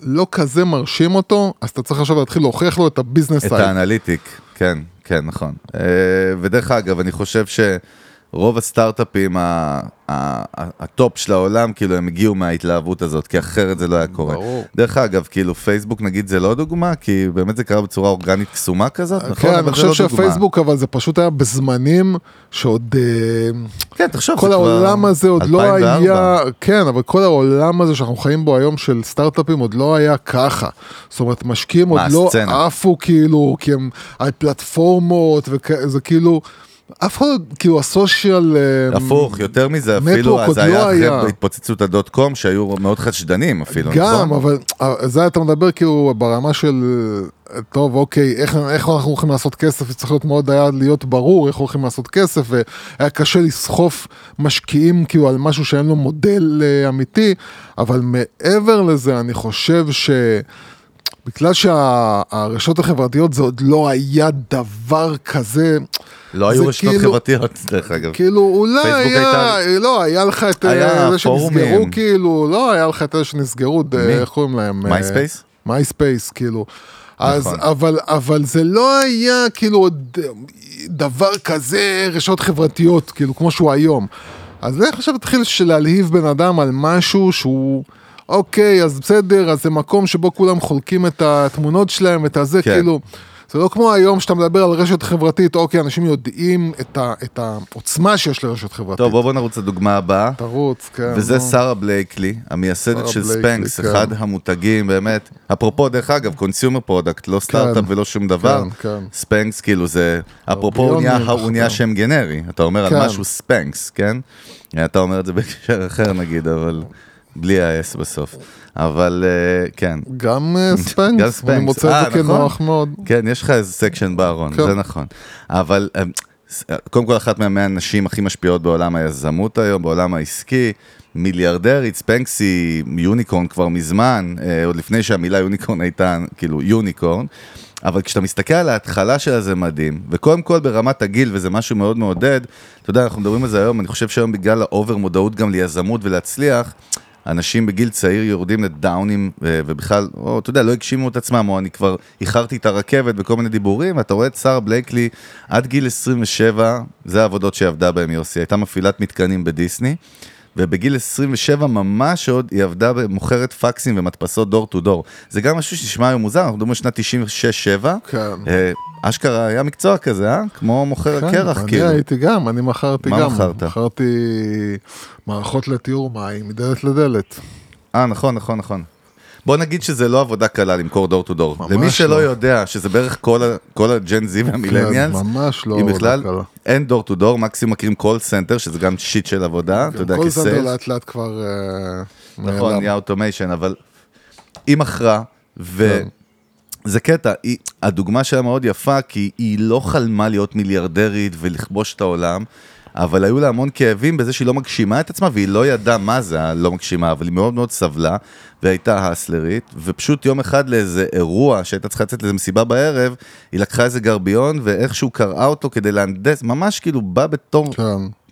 לא כזה מרשים אותו, אז אתה צריך עכשיו להתחיל להוכיח לו את ה business את side. ה analytic, כן, כן, נכון. אה, ודרך אגב, אני חושב ש... רוב הסטארט-אפים הטופ של העולם, כאילו הם הגיעו מההתלהבות הזאת, כי אחרת זה לא היה קורה. ברור. דרך אגב, כאילו פייסבוק נגיד זה לא דוגמה, כי באמת זה קרה בצורה אורגנית קסומה כזאת, נכון? כן, אני חושב לא דוגמה. שהפייסבוק, אבל זה פשוט היה בזמנים שעוד... אה, כן, תחשוב, כל העולם הזה עוד לא 2004. היה, כן, אבל כל העולם הזה שאנחנו חיים בו היום של סטארט-אפים עוד לא היה ככה. זאת אומרת, משקיעים עוד לא? עפו כאילו, כי הם על פלטפורמות, וזה כאילו, אף אחד, כאילו הסושיאל... אה, הפוך, יותר מזה, אפילו אז לא היה היה. אחרי התפוצצות הדוט קום שהיו מאוד חשדנים אפילו, גם, נכון? אבל אה, זה אתה מדבר כאילו ברמה של, אה, טוב, אוקיי, איך, איך אנחנו הולכים לעשות כסף, צריך להיות מאוד היה להיות ברור איך הולכים לעשות כסף, והיה קשה לסחוף משקיעים כאילו על משהו שאין לו מודל אה, אמיתי, אבל מעבר לזה, אני חושב ש... בגלל שהרשתות החברתיות זה עוד לא היה דבר כזה, לא היו רשתות כאילו- חברתיות, דרך אגב. כאילו אולי היה, הייתה- לא, היה לך את אה, היה זה שנסגרו. כאילו, לא, היה לך את אלה שנסגרו? איך קוראים להם? מייספייס? מייספייס, כאילו. אז, נכון. אבל, אבל זה לא היה כאילו אה, דבר כזה, רשתות חברתיות, כאילו, כמו שהוא היום. אז איך עכשיו תתחיל להלהיב בן אדם על משהו שהוא... אוקיי, אז בסדר, אז זה מקום שבו כולם חולקים את התמונות שלהם, את הזה, כן. כאילו, זה לא כמו היום שאתה מדבר על רשת חברתית, אוקיי, אנשים יודעים את, ה, את העוצמה שיש לרשת חברתית. טוב, בוא בוא נרוץ לדוגמה הבאה. תרוץ, כן. וזה נו. שרה בלייקלי, המייסדת של בלייקלי, ספנקס, כן. אחד המותגים באמת, אפרופו דרך אגב, consumer product, לא סטארט-אפ ולא שום דבר, כן, כן. ספנקס כאילו זה, אפרופו הוא נהיה-. שם גנרי, אתה אומר על כן. משהו ספנקס, כן? אתה אומר את זה *laughs* בהקשר אחר נגיד, אבל בלי ה-S בסוף, אבל אה, כן. גם אה, *laughs* גם ספנקס, אני ספנקס. מוצא אה, את זה נכון. כנוח מאוד. כן, יש לך איזה section בארון, כן. זה נכון. אבל אה, קודם כל אחת מהמאה הנשים הכי משפיעות בעולם היזמות היום, בעולם העסקי, מיליארדרית, ספנקס היא unicorn כבר מזמן, אה, עוד לפני שהמילה unicorn הייתה כאילו unicorn. אבל כשאתה מסתכל על ההתחלה שלה זה מדהים, וקודם כל ברמת הגיל, וזה משהו מאוד מעודד, אתה יודע, אנחנו מדברים על זה היום, אני חושב שהיום בגלל ה over מודעות גם ליזמות ולהצליח, אנשים בגיל צעיר יורדים ל downים, ובכלל, או, אתה יודע, לא הגשימו את עצמם, או אני כבר איחרתי את הרכבת וכל מיני דיבורים, ואתה רואה את שרה בלייקלי עד גיל 27, זה העבודות שהיא עבדה בהן, יוסי, הייתה מפעילת מתקנים בדיסני, ובגיל 27 ממש עוד היא עבדה במוכרת פקסים ומדפסות דור טו דור. זה גם משהו שנשמע היום מוזר, אנחנו מדברים על שנת 96-7. כן. אשכרה היה מקצוע כזה, אה? כמו מוכר כן, קרח, אני כאילו. הייתי גם, אני מכרתי מה גם. מכרת? מכרתי מערכות לטיהור מים מדלת לדלת. אה, נכון, נכון, נכון. בוא נגיד שזה לא עבודה קלה למכור door to door. למי שלא לא. יודע שזה בערך כל, כל ה Gen Z וה millennials, כן, ממש לא עבודה בכלל קלה. אין door to door, מקסימום מכירים call center, שזה גם shit של עבודה, אתה יודע, כל זנדר כסייל. לאט לאט כבר אה, נכון. נהיה automation, אבל היא מכרה, וזה קטע, היא, הדוגמה שלה מאוד יפה, כי היא לא חלמה להיות מיליארדרית ולכבוש את העולם, אבל היו לה המון כאבים בזה שהיא לא מגשימה את עצמה, והיא לא ידעה מה זה הלא מגשימה, אבל היא מאוד מאוד סבלה, והייתה האסלרית, ופשוט יום אחד לאיזה אירוע שהייתה צריכה לצאת לאיזה מסיבה בערב, היא לקחה איזה גרביון, ואיכשהו קראה אותו כדי להנדס, ממש כאילו בא בתור כן.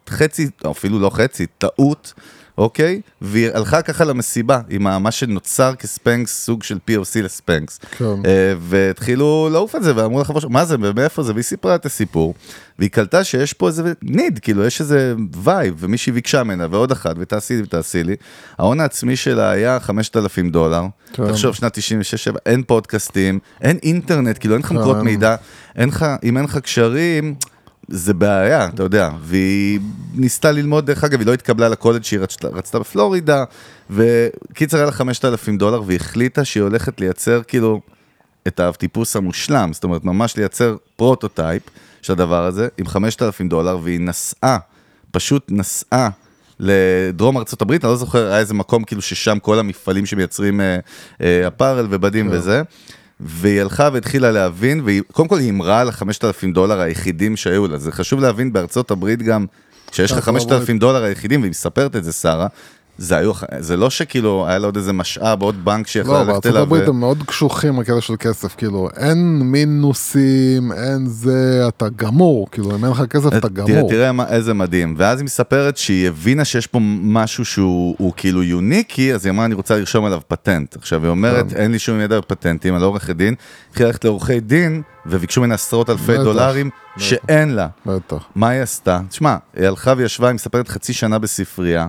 חצי, אפילו לא חצי, טעות, אוקיי? והיא הלכה ככה למסיבה עם מה שנוצר כספנקס, סוג של POC לספנקס. כן. אה, והתחילו לעוף את זה, ואמרו לחבר מה זה, ומאיפה זה? והיא סיפרה את הסיפור, והיא קלטה שיש פה איזה ניד, כאילו, יש איזה vibe, ומישהי ביקשה ממנה, ועוד אחת, ותעשי לי ותעשי לי. ההון העצמי שלה היה 5,000 דולר. כן. תחשוב, שנת 96-7, אין פודקאסטים, אין אינטרנט, כאילו, אין לך מקורות כן. מידע, אין לך, אם אין לך קשרים... זה בעיה, אתה יודע, והיא ניסתה ללמוד, דרך אגב, היא לא התקבלה לקולג' שהיא רצתה, רצתה בפלורידה, בקיצר היה לה 5,000 דולר, והיא החליטה שהיא הולכת לייצר כאילו את האבטיפוס המושלם, זאת אומרת, ממש לייצר prototype של הדבר הזה, עם 5,000 דולר, והיא נסעה, פשוט נסעה. לדרום ארצות הברית, אני לא זוכר, היה איזה מקום כאילו ששם כל המפעלים שמייצרים אה, אה, אפרל ובדים וזה, והיא הלכה והתחילה להבין, והיא, קודם כל היא הימרה על ה-5,000 דולר היחידים שהיו לה, זה חשוב להבין בארצות הברית גם, שיש לך אנחנו 5,000 דולר היחידים, והיא מספרת את זה, שרה, זה היו, זה לא שכאילו היה לו עוד איזה משאב, עוד בנק שיכול לא, ללכת בארצות אליו. הברית ו- הם מאוד קשוחים הקטע של כסף, כאילו, אין מינוסים, אין זה, אתה גמור, כאילו, אם אין לך כסף אתה תראה, גמור. תראה מה, איזה מדהים. ואז היא מספרת שהיא הבינה שיש פה משהו שהוא הוא כאילו יוניקי, אז היא אמרה, אני רוצה לרשום עליו פטנט. עכשיו, היא אומרת, כן. אין לי שום ידע בפטנטים, אני לא עורכת דין. התחילה ללכת לעורכי דין, וביקשו ממנה עשרות אלפי בטח, דולרים שאין לה. בטח. מה היא עשתה? תשמע, היא הלכה וישבה, היא מספרת חצי שנה בספרייה,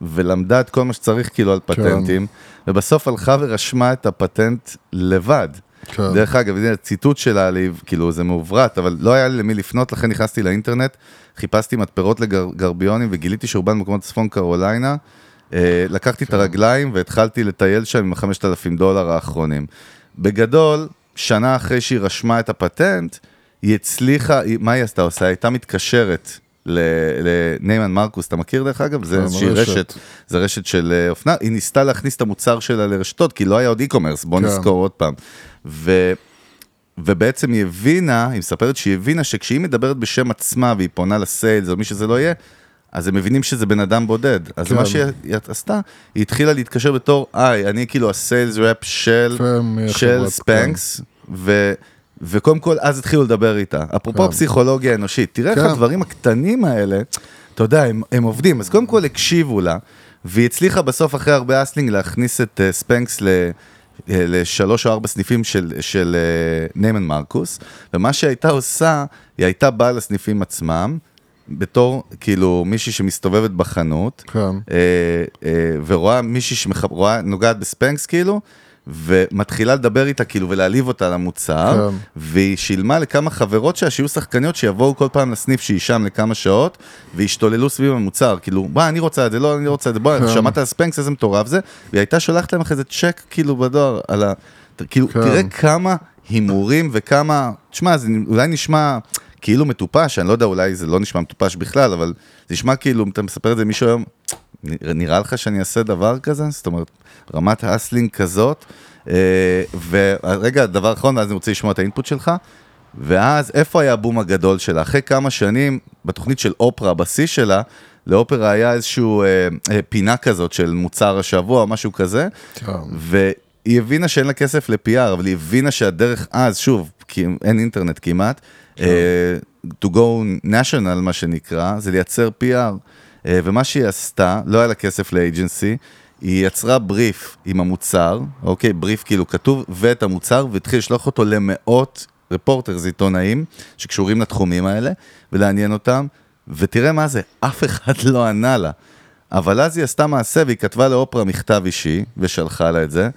ולמדה את כל מה שצריך כאילו על פטנטים, ובסוף הלכה ורשמה את הפטנט לבד. כן. דרך אגב, הנה ציטוט שלה, לי, כאילו זה מעוברת, אבל לא היה לי למי לפנות, לכן נכנסתי לאינטרנט, חיפשתי מתפרות לגרביונים וגיליתי שרובן במקומות צפון קרוליינה. אה, לקחתי את הרגליים והתחלתי לטייל שם עם ה-5,000 דולר האחרונים. בגדול, שנה אחרי שהיא רשמה את הפטנט, היא הצליחה, מה היא עשתה? היא הייתה מתקשרת לניימן מרקוס, אתה מכיר דרך אגב? זה כן, איזושהי רשת. זה רשת של אה, אופנה, היא ניסתה להכניס את המוצר שלה לרשתות, כי לא היה עוד e-commerce, בוא כן. נזכור עוד פעם. ו... ובעצם היא הבינה, היא מספרת שהיא הבינה שכשהיא מדברת בשם עצמה והיא פונה ל sales או מי שזה לא יהיה, אז הם מבינים שזה בן אדם בודד. אז כן. מה שהיא היא עשתה, היא התחילה להתקשר בתור, היי, אני כאילו ה sales rep של, של כן. ספנקס, ו... וקודם כל, אז התחילו לדבר איתה. אפרופו כן. הפסיכולוגיה האנושית, תראה איך כן. הדברים הקטנים האלה, אתה יודע, הם, הם עובדים. אז קודם כל הקשיבו לה, והיא הצליחה בסוף, אחרי הרבה hustling, להכניס את אה, ספנקס ל... אה, לשלוש או ארבע סניפים של, של ניימן מרקוס, ומה שהייתה עושה, היא הייתה באה לסניפים עצמם, בתור כאילו מישהי שמסתובבת בחנות, כן. אה, אה, ורואה מישהי שרואה, נוגעת בספנקס כאילו, ומתחילה לדבר איתה כאילו ולהעליב אותה על המוצר, כן. והיא שילמה לכמה חברות שלה שיהיו שחקניות שיבואו כל פעם לסניף שהיא שם לכמה שעות, וישתוללו סביב המוצר, כאילו, בוא, אני רוצה את זה, לא, אני רוצה את זה, בוא, כן. שמעת על ספנקס, איזה מטורף זה, והיא הייתה שולחת להם אחרי זה צ'ק כאילו בדואר, על ה... כאילו, כן. תראה כמה הימורים וכמה, תשמע, זה אולי נשמע כאילו מטופש, אני לא יודע, אולי זה לא נשמע מטופש בכלל, אבל זה נשמע כאילו, אם אתה מספר את זה למישהו היום, נראה לך שאני אעשה דבר כזה? זאת אומרת, רמת האסלינג כזאת. אה, ורגע, דבר אחרון, ואז אני רוצה לשמוע את האינפוט שלך. ואז, איפה היה הבום הגדול שלה? אחרי כמה שנים, בתוכנית של אופרה, בשיא שלה, לאופרה היה איזשהו אה, אה, פינה כזאת של מוצר השבוע, משהו כזה, כן. והיא הבינה שאין לה כסף ל-PR, אבל היא הבינה שהדרך אז, שוב, כי אין אינטרנט כמעט, אה, to go national, מה שנקרא, זה לייצר PR. אה, ומה שהיא עשתה, לא היה לה כסף לאג'נסי, היא יצרה בריף עם המוצר, אוקיי, בריף כאילו כתוב, ואת המוצר, והתחיל לשלוח אותו למאות רפורטרס עיתונאים שקשורים לתחומים האלה, ולעניין אותם, ותראה מה זה, אף אחד לא ענה לה. אבל אז היא עשתה מעשה והיא כתבה לאופרה מכתב אישי, ושלחה לה את זה.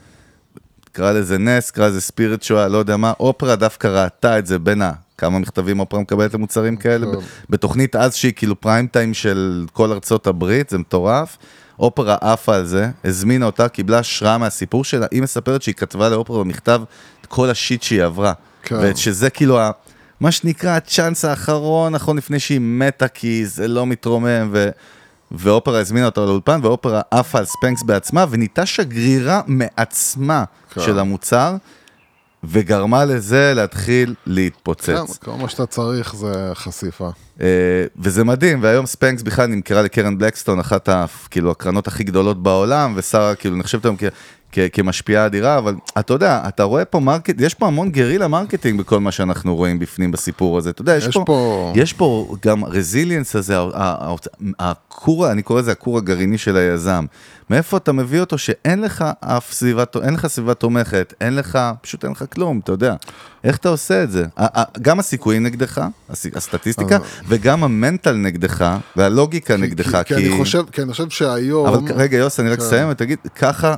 קרא לזה נס, קרא לזה ספיריט שואה, לא יודע מה, אופרה דווקא ראתה את זה בין ה... כמה מכתבים אופרה מקבלת למוצרים כאלה, טוב. בתוכנית אז שהיא כאילו פריים טיים של כל ארצות הברית, זה מטורף. אופרה עפה על זה, הזמינה אותה, קיבלה השראה מהסיפור שלה, היא מספרת שהיא כתבה לאופרה במכתב את כל השיט שהיא עברה. כן. ושזה כאילו ה... מה שנקרא הצ'אנס האחרון, נכון לפני שהיא מתה, כי זה לא מתרומם, ו... ואופרה הזמינה אותה לאולפן, ואופרה עפה על ספנקס בעצמה, ונהייתה שגרירה מעצמה כן. של המוצר, וגרמה לזה להתחיל להתפוצץ. כן, כל מה שאתה צריך זה חשיפה. אה, וזה מדהים, והיום ספנקס בכלל נמכרה לקרן בלקסטון, אחת ה, כאילו, הקרנות הכי גדולות בעולם, ושרה כאילו נחשבת היום כ, כ, כמשפיעה אדירה, אבל אתה יודע, אתה רואה פה market, יש פה המון guerrilla marketing בכל מה שאנחנו רואים בפנים בסיפור הזה, אתה יודע, יש, יש פה, פה- יש פה גם resilience הזה, הכור, אני קורא לזה הכור הגרעיני של היזם. מאיפה אתה מביא אותו שאין לך אף סביבה, אין לך סביבה תומכת, אין לך, פשוט אין לך כלום, אתה יודע. איך אתה עושה את זה? גם הסיכויים נגדך, הס- הסטטיסטיקה, וגם ה mental נגדך, והלוגיקה נגדך, כי, כי, אני חושב, כי אני חושב שהיום... אבל רגע, יוס, אני רק כן. אסיים ותגיד, ככה,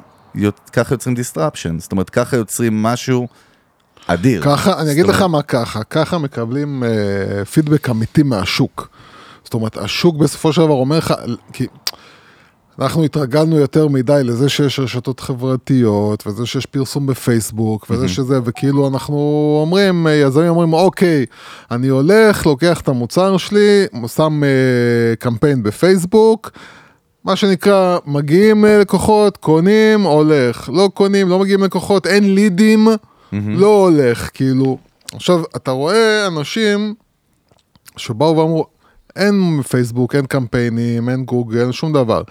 ככה יוצרים disruption, זאת אומרת, ככה יוצרים משהו אדיר. ככה, אני אגיד זאת לך אומרת, מה ככה, ככה מקבלים אה, פידבק אמיתי מהשוק. זאת אומרת, השוק בסופו של דבר אומר לך, כי אנחנו התרגלנו יותר מדי לזה שיש רשתות חברתיות, וזה שיש פרסום בפייסבוק, וזה שזה, וכאילו אנחנו אומרים, אה, יזמים אומרים, אוקיי, אני הולך, לוקח את המוצר שלי, שם אה, קמפיין בפייסבוק, מה שנקרא, מגיעים אה, לקוחות, קונים, הולך. לא קונים, לא מגיעים לקוחות, אין לידים, לא הולך. כאילו, עכשיו, אתה רואה אנשים שבאו ואמרו, אין פייסבוק, אין קמפיינים, אין גוגל, אין שום דבר.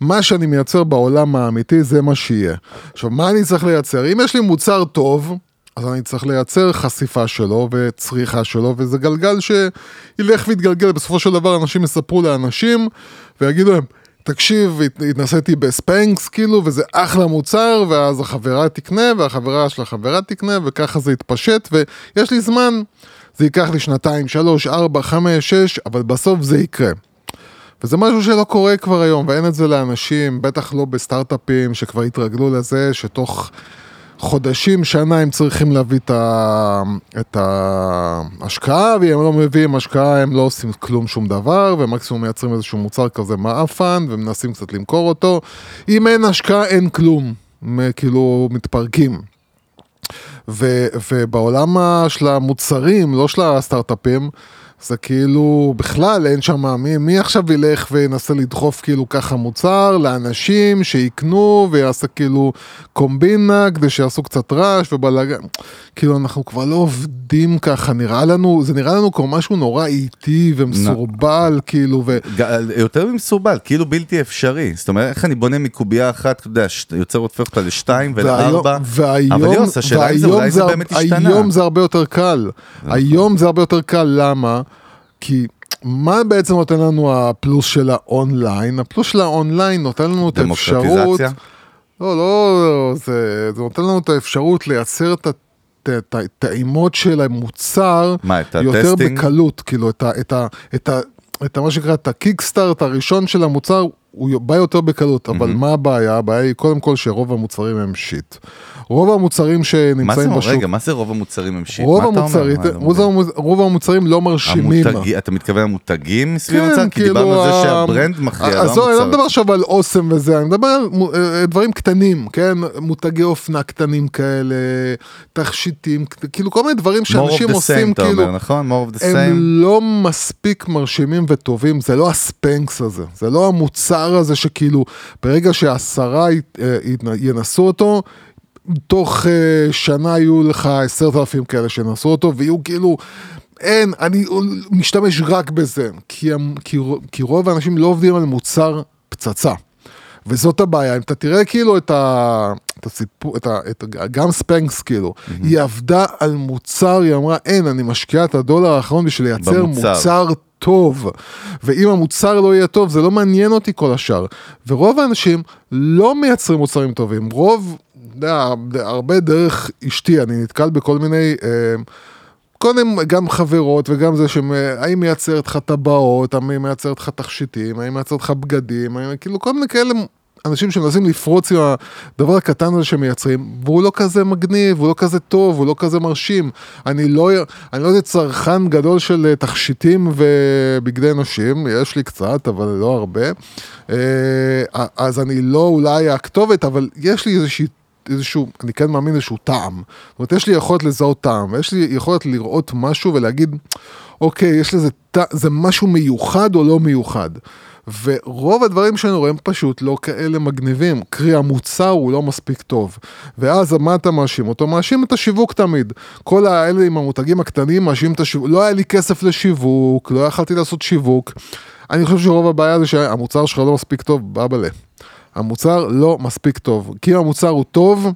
מה שאני מייצר בעולם האמיתי זה מה שיהיה. עכשיו, מה אני צריך לייצר? אם יש לי מוצר טוב, אז אני צריך לייצר חשיפה שלו וצריכה שלו, וזה גלגל שילך ויתגלגל. בסופו של דבר אנשים יספרו לאנשים ויגידו להם, תקשיב, הת- התנסיתי בספנקס כאילו, וזה אחלה מוצר, ואז החברה תקנה, והחברה של החברה תקנה, וככה זה יתפשט, ויש לי זמן, זה ייקח לי שנתיים, שלוש, ארבע, חמש, שש, אבל בסוף זה יקרה. וזה משהו שלא קורה כבר היום, ואין את זה לאנשים, בטח לא בסטארט-אפים שכבר התרגלו לזה, שתוך חודשים, שנה הם צריכים להביא את, ההשקעה, ואם לא מביאים השקעה הם לא עושים כלום שום דבר, ומקסימום מייצרים איזשהו מוצר כזה מעפן, ומנסים קצת למכור אותו. אם אין השקעה אין כלום, כאילו מתפרקים. ו, ובעולם של המוצרים, לא של הסטארט-אפים, זה כאילו, בכלל אין שם, מי, מי עכשיו ילך וינסה לדחוף כאילו ככה מוצר לאנשים שיקנו ויעשה כאילו קומבינה כדי שיעשו קצת רעש ובלאגן. כאילו אנחנו כבר לא עובדים ככה, נראה לנו, זה נראה לנו כמו משהו נורא איטי ומסורבל, כאילו, ו... ג- יותר ממסורבל, כאילו בלתי אפשרי. זאת אומרת, איך אני בונה מקובייה אחת, אתה יודע, ש- יוצר הופך אותה לשתיים ולארבע. והיום, אבל יוס, השאלה אם זה אולי זה הר- באמת השתנה. היום זה הרבה יותר קל. היום זה הרבה יותר קל, למה? כי מה בעצם נותן לנו הפלוס של האונליין? הפלוס של האונליין נותן לנו את האפשרות... דמוקרטיזציה? לא, לא, זה, זה נותן לנו את האפשרות לייצר את הטעימות של המוצר מה, את יותר ה testing? בקלות, כאילו, את ה... את ה, את ה את ה- מה שנקרא, את ה kickstart הראשון של המוצר, הוא בא יותר בקלות, אבל מה הבעיה? הבעיה היא קודם כל שרוב המוצרים הם shit. רוב המוצרים שנמצאים בשוק, רגע, מה זה רוב המוצרים הם שיט? רוב? המוצרים, רוב רוב המוצרים לא מרשימים. המותגי- אתה מתכוון למותגים סביב כן, המוצר? כי כאילו... דיברנו על זה שהברנד מכריע, לא עזוב, אני לא המוצר. מדבר עכשיו על אוסם וזה, אני מדבר על מו- אה, דברים קטנים, כן? מותגי אופנה קטנים כאלה, תכשיטים, כאילו כל מיני דברים more of שאנשים the עושים, same, אתה כאילו... אומר, נכון? more of the הם same. לא מספיק מרשימים וטובים, זה לא הספנקס הזה, זה לא המוצר הזה שכאילו ברגע שעשרה אה, ינסו אותו, תוך אה, שנה יהיו לך עשרת אלפים כאלה שינסו אותו ויהיו כאילו, אין, אני משתמש רק בזה, כי, המ- כי, כי רוב האנשים לא עובדים על מוצר פצצה. וזאת הבעיה, אם אתה תראה כאילו את, ה, את הסיפור, את ה, את, גם ספנקס כאילו, mm-hmm. היא עבדה על מוצר, היא אמרה, אין, אני משקיעה את הדולר האחרון בשביל לייצר במוצר. מוצר טוב. ואם המוצר לא יהיה טוב, זה לא מעניין אותי כל השאר. ורוב האנשים לא מייצרים מוצרים טובים, רוב, אתה יודע, הרבה דרך אשתי, אני נתקל בכל מיני... אה, קודם גם חברות וגם זה שהאם מייצרת לך טבעות, האם מייצרת לך תכשיטים, האם מייצרת לך בגדים, האם, כאילו כל מיני כאלה אנשים שמנסים לפרוץ עם הדבר הקטן הזה שמייצרים, והוא לא כזה מגניב, הוא לא כזה טוב, הוא לא כזה מרשים. אני לא, לא איזה צרכן גדול של אה, תכשיטים ובגדי נשים, יש לי קצת, אבל לא הרבה. אה, אז אני לא אולי הכתובת, אבל יש לי איזושהי איזשהו, אני כן מאמין איזשהו טעם. זאת אומרת, יש לי יכולת לזהות טעם, ויש לי יכולת לראות משהו ולהגיד, אוקיי, יש לזה, טע- זה משהו מיוחד או לא מיוחד. ורוב הדברים שאני רואה הם פשוט לא כאלה מגניבים, קרי המוצר הוא לא מספיק טוב. ואז מה אתה מאשים אותו? מאשים את השיווק תמיד. כל האלה עם המותגים הקטנים מאשים את השיווק, לא היה לי כסף לשיווק, לא יכלתי לעשות שיווק. אני חושב שרוב הבעיה זה שהמוצר שלך לא מספיק טוב, באבאלה. המוצר לא מספיק טוב. כי אם המוצר הוא טוב,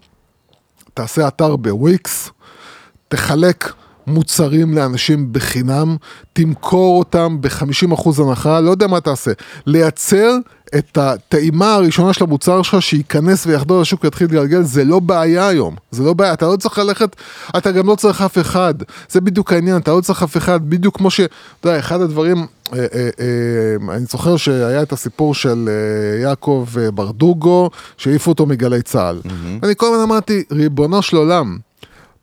תעשה אתר בוויקס, תחלק מוצרים לאנשים בחינם, תמכור אותם ב-50% הנחה, לא יודע מה תעשה. לייצר את הטעימה הראשונה של המוצר שלך שייכנס ויחדור לשוק ויתחיל להתגלגל, זה לא בעיה היום. זה לא בעיה, אתה לא צריך ללכת, אתה גם לא צריך אף אחד. זה בדיוק העניין, אתה לא צריך אף אחד, בדיוק כמו ש... אתה יודע, אחד הדברים, אה, אה, אה, אני זוכר שהיה את הסיפור של אה, יעקב אה, ברדוגו, שהעיפו אותו מגלי צה"ל. אני כל הזמן אמרתי, ריבונו של עולם,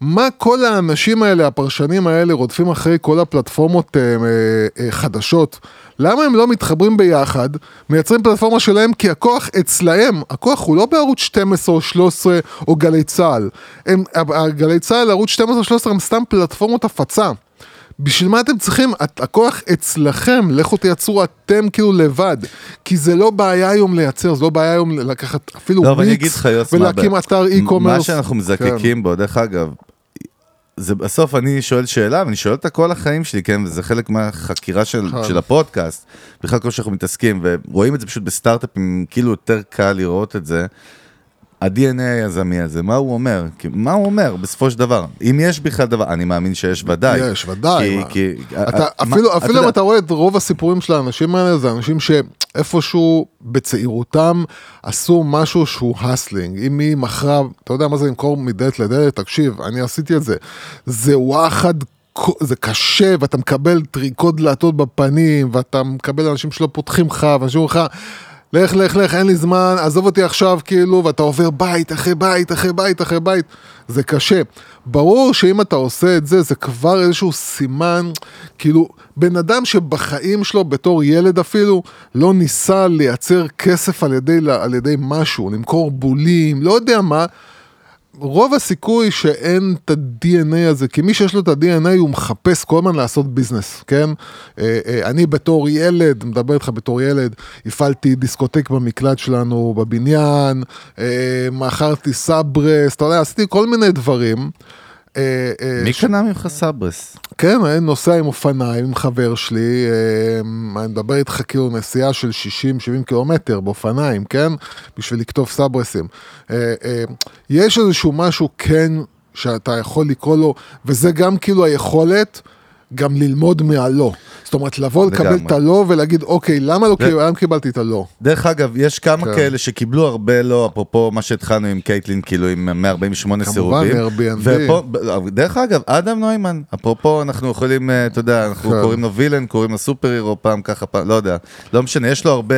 מה כל האנשים האלה, הפרשנים האלה, רודפים אחרי כל הפלטפורמות אה, אה, אה, חדשות? למה הם לא מתחברים ביחד, מייצרים פלטפורמה שלהם, כי הכוח אצלהם, הכוח הוא לא בערוץ 12 או 13 או גלי צה"ל. הם, גלי צה"ל, ערוץ 12 או 13 הם סתם פלטפורמות הפצה. בשביל מה אתם צריכים? הכוח אצלכם, לכו תייצרו אתם כאילו לבד. כי זה לא בעיה היום לייצר, זה לא בעיה היום לקחת אפילו לא, מה ולהקים? אתר מה e-commerce. שאנחנו מזקקים בו, דרך אגב, זה בסוף אני שואל שאלה, ואני שואל אותה כל החיים שלי, כן, וזה חלק מהחקירה של, נכון. של הפודקאסט, בכלל כל שאנחנו מתעסקים, ורואים את זה פשוט בסטארט-אפים, כאילו יותר קל לראות את זה. ה-DNA היזמי הזה, מה הוא אומר? כי- מה הוא אומר בסופו של דבר? אם יש בכלל דבר, אני מאמין שיש ודאי. יש, ודאי, כי. כי, אתה, מה- אפילו, אפילו יודע, אם אתה רואה את רוב הסיפורים של האנשים האלה, זה אנשים שאיפשהו בצעירותם עשו משהו שהוא הסלינג. אם היא מכרה, אתה יודע מה זה למכור מדלת לדלת? תקשיב, אני עשיתי את זה. זה וואחד. זה קשה ואתה מקבל טריקות דלתות בפנים ואתה מקבל אנשים שלא פותחים לך ואנשים אומרים לך לך לך לך אין לי זמן עזוב אותי עכשיו כאילו ואתה עובר בית אחרי בית אחרי בית אחרי בית זה קשה. ברור שאם אתה עושה את זה זה כבר איזשהו סימן כאילו בן אדם שבחיים שלו בתור ילד אפילו לא ניסה לייצר כסף על ידי, על ידי משהו למכור בולים לא יודע מה רוב הסיכוי שאין את ה-DNA הזה, כי מי שיש לו את ה-DNA הוא מחפש כל הזמן לעשות business, כן? אה, אה, אני בתור ילד, מדבר איתך בתור ילד, הפעלתי דיסקוטק במקלט שלנו בבניין, אה, מכרתי סברס, אתה יודע, עשיתי כל מיני דברים. אה, אה, מי קנה ממך סברס? כן, אני נוסע עם אופניים עם חבר שלי, אה, אני מדבר איתך כאילו נסיעה של 60-70 קילומטר באופניים, כן? בשביל לכתוב סברסים. יש איזשהו משהו כן שאתה יכול לקרוא לו, וזה גם כאילו היכולת גם ללמוד מהלא. זאת אומרת, לבוא לקבל. את הלא ולהגיד, אוקיי, למה לא, כאילו, למה קיבלתי את הלא? דרך אגב, יש כמה כן. כאלה שקיבלו הרבה לא, אפרופו מה שהתחלנו עם קייטלין, כאילו עם 148 כמובן, סירובים. ופה, דרך אגב, אדם נוימן, אפרופו, אנחנו יכולים, אה, אתה יודע, אנחנו כן. קוראים לו וילן, קוראים לו סופר הירו, פעם ככה, פעם, לא יודע. לא משנה, יש לו הרבה,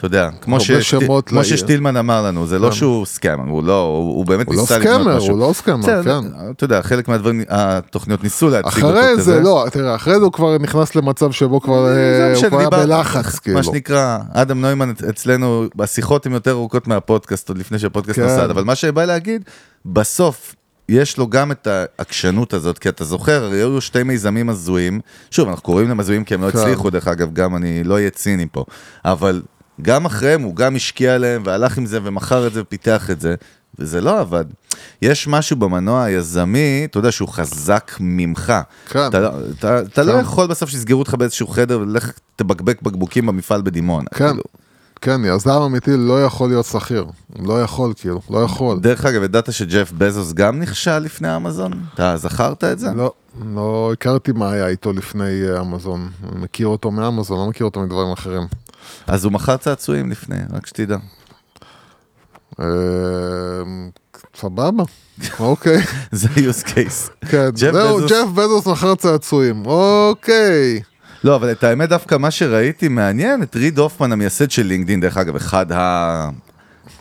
אתה יודע, כמו, ששט- שמות כמו. ששטילמן אמר לנו, זה לא שהוא סקאמר, הוא לא, הוא הוא באמת הוא לא ניסה לבנות סקאמר, משהו. הוא לא סקאמר, בסדר, כן. אתה יודע, חלק מהדברים, התוכניות ניסו להציג אותו אחרי כזה. זה, לא, תראה, אחרי זה הוא כבר נכנס למצב שבו כבר אה, הוא כבר היה בלחץ, כאילו. מה שנקרא, אדם נוימן אצלנו, השיחות הן יותר ארוכות מהפודקאסט, עוד לפני שהפודקאסט כן. נוסד, אבל מה שבא להגיד, בסוף יש לו גם את העקשנות הזאת, כי אתה זוכר, הרי היו שתי מיזמים הזויים, שוב, אנחנו קוראים להם הזויים כי הם לא כן. הצליחו, דרך אגב, גם אני לא אהיה ציני פה, אבל גם אחריהם הוא גם השקיע עליהם והלך עם זה ומכר את זה ופיתח את זה. וזה לא עבד. יש משהו במנוע היזמי, אתה יודע שהוא חזק ממך. כן. אתה, לא- אתה, אתה לא כן. יכול בסוף שיסגרו אותך באיזשהו חדר ולך תבקבק בקבוקים במפעל בדימונה. כן, כאילו. כן, יזם אמיתי לא יכול להיות שכיר. לא יכול, כאילו, לא יכול. דרך אגב, ידעת שג'ף בזוס גם נכשל לפני אמזון? אתה זכרת את זה? לא, לא הכרתי מה היה איתו לפני אה, אמזון. אני מכיר אותו מאמזון, לא מכיר אותו מדברים אחרים. אז הוא מכר צעצועים לפני, רק שתדע. אה, סבבה, אוקיי. *laughs* זה use case. כן, זהו, ג'ף בזוס מכר צעצועים, אוקיי. לא, אבל את האמת דווקא מה שראיתי מעניין, את ריד הופמן המייסד של לינקדאין, דרך אגב, אחד ה...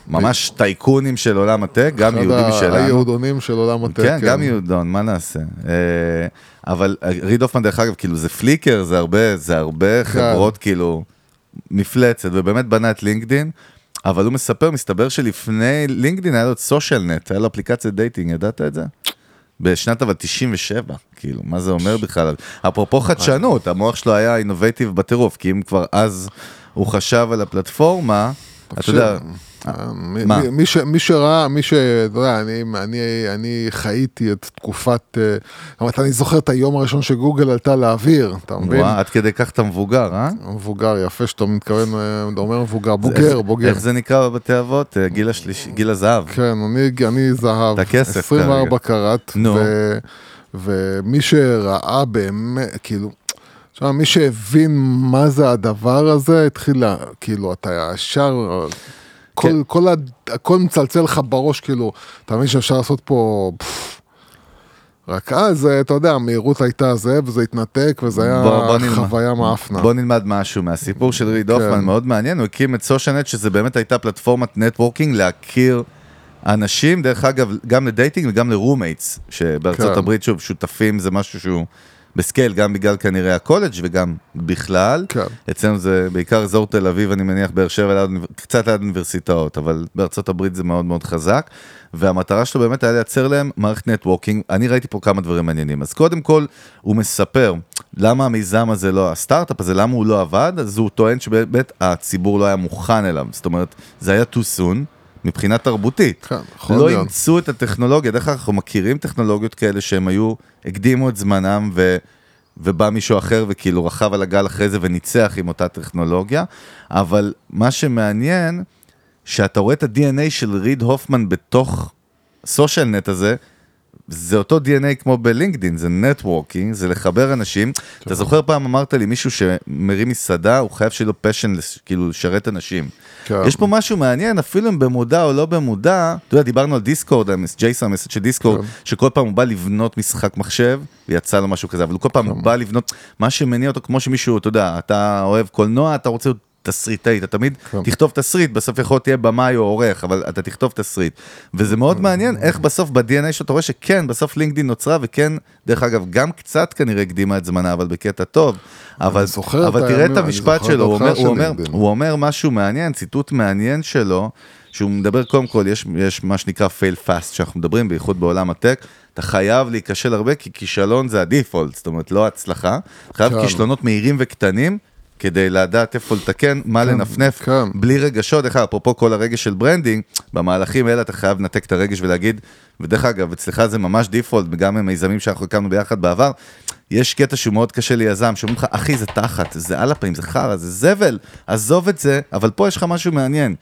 ממש טייקונים של עולם הטק, גם אחד יהודי ה- משלנו. היהודונים של עולם ה tech. כן, גם יהודון, מה נעשה? אה, אבל ריד הופמן, דרך אגב, כאילו זה פליקר, זה הרבה, זה הרבה כן. חברות כאילו מפלצת, ובאמת בנה את לינקדין, אבל הוא מספר, מסתבר שלפני לינקדין היה לו את סושיאלנט, היה לו אפליקציית dating, ידעת את זה? בשנת אבל 97, כאילו, מה זה אומר בכלל? אפרופו חדשנות, המוח שלו היה innovative בטירוף, כי אם כבר אז הוא חשב על הפלטפורמה, אתה יודע, מה? מי- מי ש- מי שראה, מי ש... אתה יודע, אני- אני- אני חייתי את תקופת... אה, זאת אומרת, אני זוכר את היום הראשון שגוגל עלתה לאוויר, אתה מבין? וואו, עד כדי כך אתה מבוגר, אה? מבוגר, יפה שאתה מתכוון, אה, אתה אומר מבוגר, איך- בוגר, בוגר. איך זה נקרא בבתי אבות? אה, גיל השלישי, גיל הזהב. כן, אני, אני זהב, את הכסף 24 כרגע. קראט, נו. ו, ומי שראה באמת, כאילו, עכשיו, מי שהבין מה זה הדבר הזה, התחיל, לה- כאילו, אתה ישר, כל, כן. כל, הד- הכל מצלצל לך בראש, כאילו, אתה מבין שאפשר לעשות פה... רק אז, אה, אתה יודע, המהירות הייתה זה, וזה התנתק, וזה היה בוא- בוא. חוויה מאפנה. בוא נלמד משהו מהסיפור של ריד כן. הופמן, מאוד מעניין, הוא הקים את סושיאלנט, שזה באמת הייתה פלטפורמת networking להכיר אנשים, דרך אגב, גם ל dating וגם ל roommates, שבארצות כן. הברית, שוב, שותפים זה משהו שהוא ב scale, גם בגלל כנראה הקולג' וגם בכלל. כן. אצלנו זה בעיקר אזור תל אביב, אני מניח, באר שבע, קצת ליד אוניברסיטאות, אבל בארצות הברית זה מאוד מאוד חזק. והמטרה שלו באמת היה לייצר להם מערכת networking. אני ראיתי פה כמה דברים מעניינים. אז קודם כל, הוא מספר למה המיזם הזה לא, הסטארט-אפ הזה, למה הוא לא עבד, אז הוא טוען שבאמת הציבור לא היה מוכן אליו. זאת אומרת, זה היה too soon. מבחינה תרבותית. כן, יכול לא להיות. אימצו את הטכנולוגיה, דרך אגב, אנחנו מכירים טכנולוגיות כאלה שהם היו, הקדימו את זמנם ו... ובא מישהו אחר וכאילו רכב על הגל אחרי זה וניצח עם אותה טכנולוגיה, אבל מה שמעניין, שאתה רואה את ה-DNA של ריד הופמן בתוך social net הזה, זה אותו DNA כמו בלינקדין, זה networking, זה לחבר אנשים. אתה זוכר פעם אמרת לי מישהו שמרים מסעדה, הוא חייב שיהיה לו passion, כאילו לשרת אנשים. כן. יש פה משהו מעניין, אפילו אם במודע או לא במודע, אתה יודע, דיברנו על דיסקורד, ג'ייסון המסד של דיסקורד, כן. שכל פעם הוא בא לבנות משחק מחשב, ויצא לו משהו כזה, אבל הוא כל פעם כן. בא לבנות, מה שמניע אותו, כמו שמישהו, אתה יודע, אתה אוהב קולנוע, אתה רוצה להיות תסריטאי, אתה תמיד כן. תכתוב תסריט, בסוף יכול להיות תהיה במאי או עורך, אבל אתה תכתוב תסריט. וזה מאוד מעניין איך בסוף ב-DNA שאתה רואה שכן, בסוף לינקדאין נוצרה, וכן, דרך אגב, גם קצת כנראה הקדימה את זמנה, אבל בקטע טוב. אבל, אבל את תראה את המשפט שלו, הוא אומר, ההתחלה הוא, של אומר. הוא אומר משהו מעניין, ציטוט מעניין שלו, שהוא מדבר קודם כל, יש, יש מה שנקרא fail fast, שאנחנו מדברים, בייחוד בעולם ה tech, אתה חייב להיכשל הרבה, כי כישלון זה ה default, זאת אומרת, לא הצלחה, חייב כן. כישלונות מהירים וקטנים. כדי לדעת איפה לתקן, מה כן, לנפנף, כן. בלי רגשות, אגב, אפרופו כל הרגש של branding, במהלכים האלה אתה חייב לנתק את הרגש ולהגיד, ודרך אגב, אצלך זה ממש default, גם במיזמים שאנחנו הקמנו ביחד בעבר, יש קטע שהוא מאוד קשה ליזם, שאומרים לך, אחי, זה תחת, זה על הפנים, זה חרא, זה זבל, עזוב את זה, אבל פה יש לך משהו מעניין.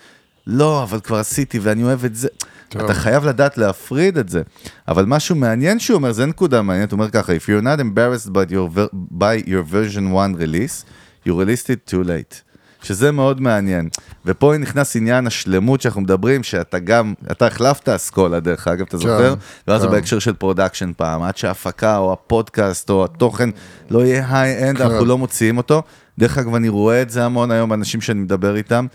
לא, אבל כבר עשיתי ואני אוהב את זה. טוב. אתה חייב לדעת להפריד את זה. אבל משהו מעניין שהוא אומר, זה נקודה מעניינת, הוא אומר ככה, If you're not embarrassed by your, by your version 1 release, you released it too late. שזה מאוד מעניין. ופה נכנס עניין השלמות שאנחנו מדברים, שאתה גם, אתה החלפת אסכולה דרך אגב, אתה זוכר? ואז זה כן. בהקשר של production פעם, עד שההפקה או הפודקאסט או התוכן לא יהיה high-end, כן. אנחנו לא מוציאים אותו. דרך אגב, אני רואה את זה המון היום באנשים שאני מדבר איתם.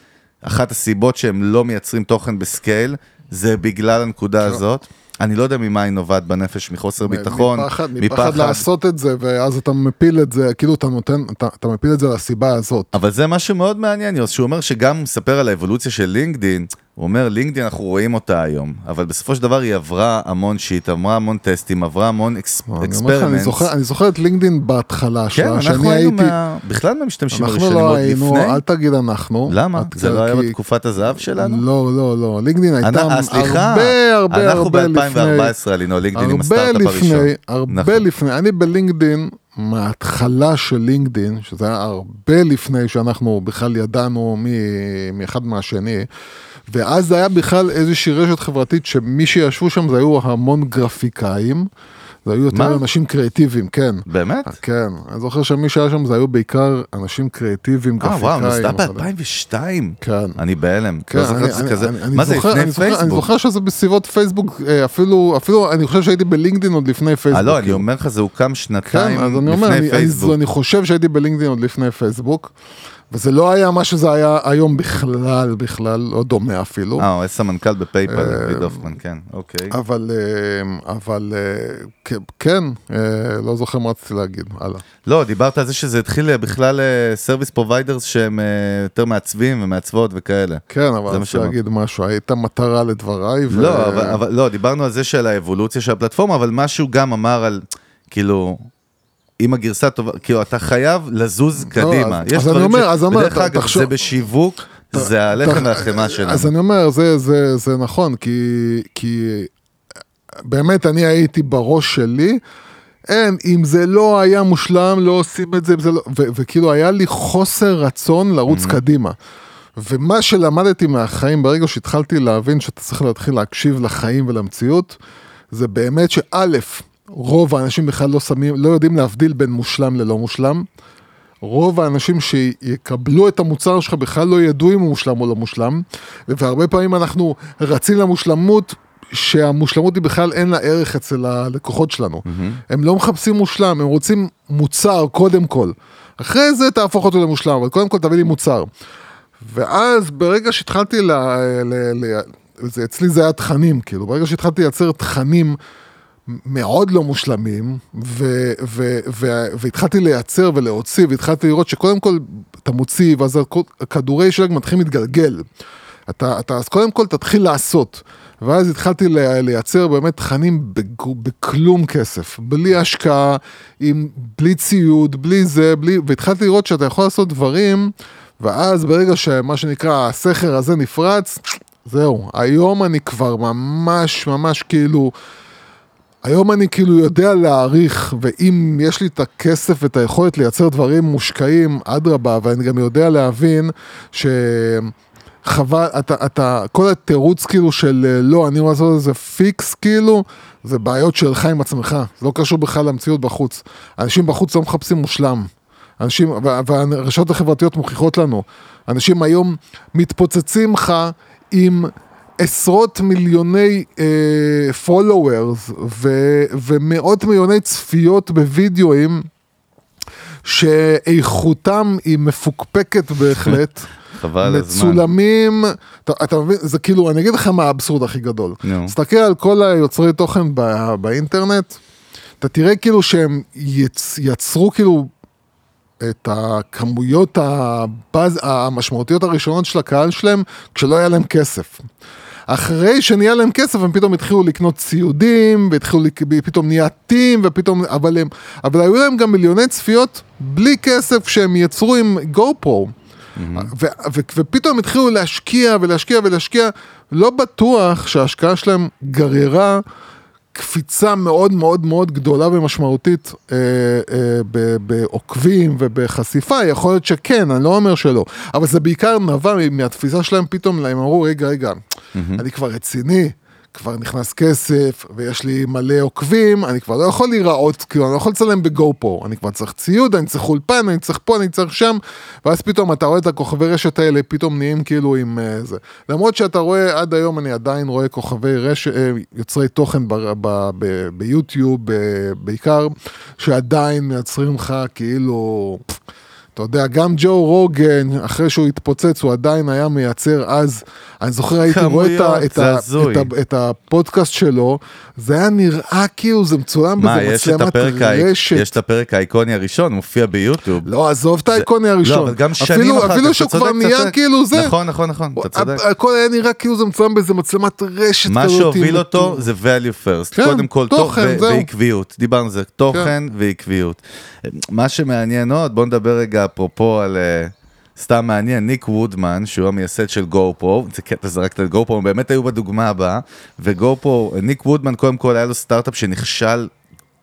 אחת הסיבות שהם לא מייצרים תוכן ב scale, זה בגלל הנקודה הזאת. אני לא יודע ממה היא נובעת בנפש, מחוסר ביטחון, מפחד, מפחד לעשות את זה, ואז אתה מפיל את זה, כאילו אתה נותן, אתה, אתה מפיל את זה לסיבה הזאת. אבל זה משהו מאוד מעניין, יוס, שהוא אומר שגם הוא מספר על האבולוציה של לינקדין, הוא אומר, לינקדין אנחנו רואים אותה היום, אבל בסופו של דבר היא עברה המון shit, עברה המון טסטים, עברה המון אקס- לך, אני. זוכר, אני זוכר את לינקדין בהתחלה, כן, שלה, אנחנו שאני היינו הייתי, מה... בכלל מהמשתמשים אנחנו הראשונים לא עוד היינו, לפני. אל תגיד אנחנו. למה? זה לא היה בתקופת הזהב שלנו? לא, לא, לא, לינקדין הייתה אה, הרבה הרבה אנחנו הרבה לפני, ב-2014 עלינו על לינקדין עם הסטארט-אפ הראשון. לפני, הרבה נכון. לפני, אני בלינקדין, מההתחלה של לינקדין, שזה היה הרבה לפני שאנחנו בכלל ידענו מ- מאחד מהשני, ואז זה היה בכלל איזושהי רשת חברתית שמי שישבו שם זה היו המון גרפיקאים, זה היו יותר מה? אנשים קריאטיביים, כן. באמת? כן, אני זוכר שמי שהיה שם זה היו בעיקר אנשים קריאטיביים, אה, גרפיקאים. וואו, נוסדה אבל- ב-2002. כן. אני בהלם. כן, לא אני- אני- כזה. אני- מה זה, זוכר- לפני אני זוכר- אני פייסבוק? זוכר שזה בסביבות פייסבוק, אה, אפילו, אפילו, אני חושב שהייתי בלינקדין עוד לפני פייסבוק. אה, לא, אני. אומר לך, זה הוקם כן, שנתיים אז אני אומר, לפני אני, אני, פייסבוק. אני חושב שהייתי בלינקדאין עוד לפני פייסבוק, וזה לא היה מה שזה היה היום בכלל, בכלל, לא דומה אפילו. אה, הוא היה סמנכ"ל בפייפל, אה, ריד הופמן, כן, אוקיי. אבל, אה, אבל אה, כן, אה, לא זוכר מה רציתי להגיד, הלאה. לא, דיברת על זה שזה התחיל אה, בכלל service providers שהם אה, יותר מעצבים ומעצבות וכאלה. כן, אבל רציתי שאמרתי. להגיד משהו, הייתה מטרה לדבריי. לא, אבל לא, דיברנו על זה של האבולוציה של הפלטפורמה, אבל משהו גם אמר על, כאילו, אם הגרסה טובה, כאילו, אתה חייב לזוז קדימה. אז- יש דברים אומר, אז אני אומר, בדרך אגב, זה בשיווק, זה הלחם והחמאה שלנו. אז אני אומר, זה, זה, זה נכון, כי, כי באמת אני הייתי בראש שלי, אין, אם זה לא היה מושלם, לא עושים את זה, זה לא, ו, וכאילו היה לי חוסר רצון לרוץ קדימה. ומה שלמדתי מהחיים, ברגע שהתחלתי להבין שאתה צריך להתחיל להקשיב לחיים ולמציאות, זה באמת שא', רוב האנשים בכלל לא שמים, לא יודעים להבדיל בין מושלם ללא מושלם. רוב האנשים שיקבלו את המוצר שלך בכלל לא ידעו אם הוא מושלם או לא מושלם, והרבה פעמים אנחנו רצים למושלמות, שהמושלמות היא בכלל אין לה ערך אצל הלקוחות שלנו. הם לא מחפשים מושלם, הם רוצים מוצר קודם כל. אחרי זה תהפוך אותו למושלם, אבל קודם כל תביא לי מוצר. ואז ברגע שהתחלתי ל... ל, ל זה, אצלי זה היה תכנים, כאילו, ברגע שהתחלתי לייצר תכנים מאוד לא מושלמים, ו, ו, ו, והתחלתי לייצר ולהוציא, והתחלתי לראות שקודם כל אתה מוציא, ואז הכדורי שלג מתחילים להתגלגל. אתה, אתה, אז קודם כל תתחיל לעשות. ואז התחלתי לייצר באמת תכנים בכלום כסף, בלי השקעה, עם, בלי ציוד, בלי זה, בלי, והתחלתי לראות שאתה יכול לעשות דברים, ואז ברגע שמה שנקרא הסכר הזה נפרץ, זהו. היום אני כבר ממש ממש כאילו... היום אני כאילו יודע להעריך, ואם יש לי את הכסף ואת היכולת לייצר דברים מושקעים, אדרבה, ואני גם יודע להבין שחבל, אתה, אתה, כל התירוץ כאילו של אה, לא, אני רוצה לעשות איזה פיקס כאילו, זה בעיות שלך עם עצמך, זה לא קשור בכלל למציאות בחוץ. אנשים בחוץ לא מחפשים מושלם. אנשים, וה- והרשתות החברתיות מוכיחות לנו, אנשים היום מתפוצצים לך עם עשרות מיליוני אה, followers ו, ומאות מיליוני צפיות בווידאוים שאיכותם היא מפוקפקת בהחלט. *laughs* חבל הזמן. מצולמים, אתה, אתה מבין, זה כאילו, אני אגיד לך מה האבסורד הכי גדול. תסתכל על כל היוצרי תוכן ב, באינטרנט, אתה תראה כאילו שהם יצ, יצרו כאילו את הכמויות הבאז, המשמעותיות הראשונות של הקהל שלהם, כשלא היה להם כסף. אחרי שנהיה להם כסף הם פתאום התחילו לקנות ציודים והתחילו, פתאום נהיה טים ופתאום, אבל הם, אבל היו להם גם מיליוני צפיות בלי כסף שהם יצרו עם גו פרו. ו- ו- ופתאום התחילו להשקיע ולהשקיע ולהשקיע, לא בטוח שההשקעה שלהם גררה קפיצה מאוד מאוד מאוד גדולה ומשמעותית אה, אה, ב- בעוקבים ובחשיפה, יכול להיות שכן, אני לא אומר שלא, אבל זה בעיקר נבע מהתפיסה שלהם פתאום, הם אמרו, רגע, רגע, אני כבר רציני. כבר נכנס כסף, ויש לי מלא עוקבים, אני כבר לא יכול להיראות, כאילו, אני לא יכול לצלם בגו פרו, אני כבר צריך ציוד, אני צריך אולפן, אני צריך פה, אני צריך שם, ואז פתאום אתה רואה את הכוכבי רשת האלה, פתאום נהיים כאילו עם uh, זה. למרות שאתה רואה, עד היום אני עדיין רואה כוכבי רשת, uh, יוצרי תוכן ב- ב- ב- ביוטיוב uh, בעיקר, שעדיין מייצרים לך כאילו... אתה יודע, גם ג'ו רוגן, אחרי שהוא התפוצץ, הוא עדיין היה מייצר אז, אני זוכר, הייתי רואה את, ה, את, זה ה. את, ה, את הפודקאסט שלו, זה היה נראה כאילו זה מצולם מה, בזה מצלמת רשת. יש את הפרק האיקוני הראשון, מופיע ביוטיוב. לא, עזוב את האיקוני הראשון. לא, אבל גם שנים אפילו, אחר כך, אפילו שהוא כבר נהיה. כאילו זה. נכון, נכון, נכון, אתה צודק. הכל היה נראה כאילו זה מצולם באיזה מצלמת רשת מה. שהוביל אותו זה value first, כן, קודם כל תוכן. כן. ועקביות, דיברנו על זה, תוכן ועקביות. מה שמעניין עוד, בוא נדבר רגע אפרופו על, אה, סתם מעניין, ניק וודמן, שהוא המייסד של גו פרו, זה קטע זרקת את גו פרו, הם באמת היו בדוגמה הבאה, וגו פרו, ניק וודמן קודם כל היה לו סטארט-אפ שנכשל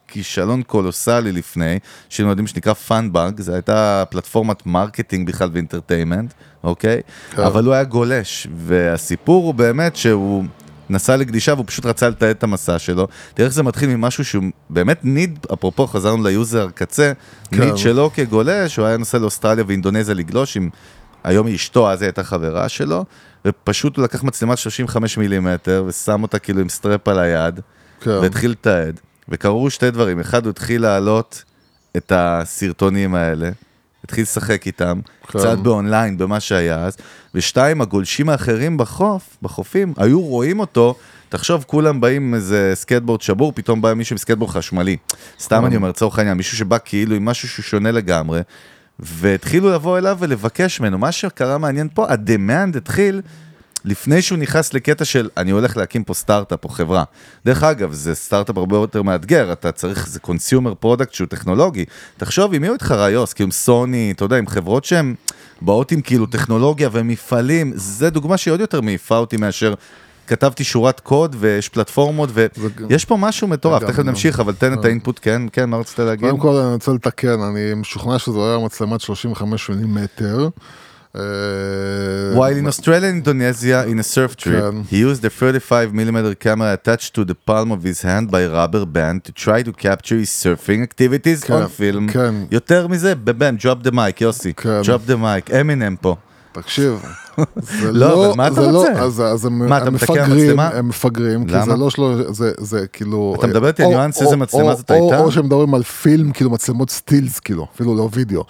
כישלון קולוסלי לפני, שהיינו יודעים שנקרא פאנבאג, זו הייתה פלטפורמת marketing בכלל ו entertainment, אוקיי? כן. אבל הוא היה גולש, והסיפור הוא באמת שהוא נסע לגלישה והוא פשוט רצה לתעד את המסע שלו. תראה איך זה מתחיל ממשהו שהוא באמת need, אפרופו חזרנו ל user קצה, כן. need שלו כגולש, הוא היה נוסע לאוסטרליה ואינדונזיה לגלוש עם, היום היא אשתו, אז היא הייתה חברה שלו, ופשוט הוא לקח מצלמת 35 מילימטר ושם אותה כאילו עם strap על היד. כן. והתחיל לתעד, וקרו שתי דברים, אחד הוא התחיל להעלות את הסרטונים האלה, התחיל לשחק איתם, כן. קצת באונליין, במה שהיה אז, ושתיים, הגולשים האחרים בחוף, בחופים, היו רואים אותו, תחשוב, כולם באים עם איזה סקטבורד שבור, פתאום בא מישהו עם סקטבורד חשמלי. סתם אני אומר, לצורך העניין, מישהו שבא כאילו עם משהו שהוא שונה לגמרי, והתחילו לבוא אליו ולבקש ממנו. מה שקרה מעניין פה, ה-demand התחיל לפני שהוא נכנס לקטע של אני הולך להקים פה סטארט-אפ או חברה. דרך אגב, זה סטארט-אפ הרבה יותר מאתגר, אתה צריך, זה consumer product שהוא טכנולוגי. תחשוב, אם יהיו איתך ראיוס, כאילו עם סוני, אתה יודע, עם חברות שהן באות עם כאילו טכנולוגיה ומפעלים, זה דוגמה שהיא עוד יותר מעיפה אותי מאשר... כתבתי שורת קוד ויש פלטפורמות ויש פה משהו מטורף. תכף נמשיך, אבל תן את ה input, כן, כן, מה רצית להגיד? קודם כל אני רוצה לתקן, אני משוכנע שזו היה מצלמת 35 מילימטר. אה, While in Australia and Indonesia in a surf trip, כן. he used a 35mm camera attached to the palm of his hand by rubber band to try to capture his surfing activities כן, on film. כן. יותר מזה, בבם, drop the mic, יוסי. כן. drop the mic, אמינם פה. תקשיב, זה לא, לא, אבל מה אתה זה לא, רוצה? אז, אז הם, מה, אתה הם מתקן מפגרים? הם מפגרים, כי למה? זה לא שלו, זה, זה כאילו... אתה מדבר איתי על או- ניואנס, או- איזה מצלמה או- זאת או- הייתה? או שהם מדברים על פילם, כאילו מצלמות סטילס, כאילו, אפילו לא וידאו.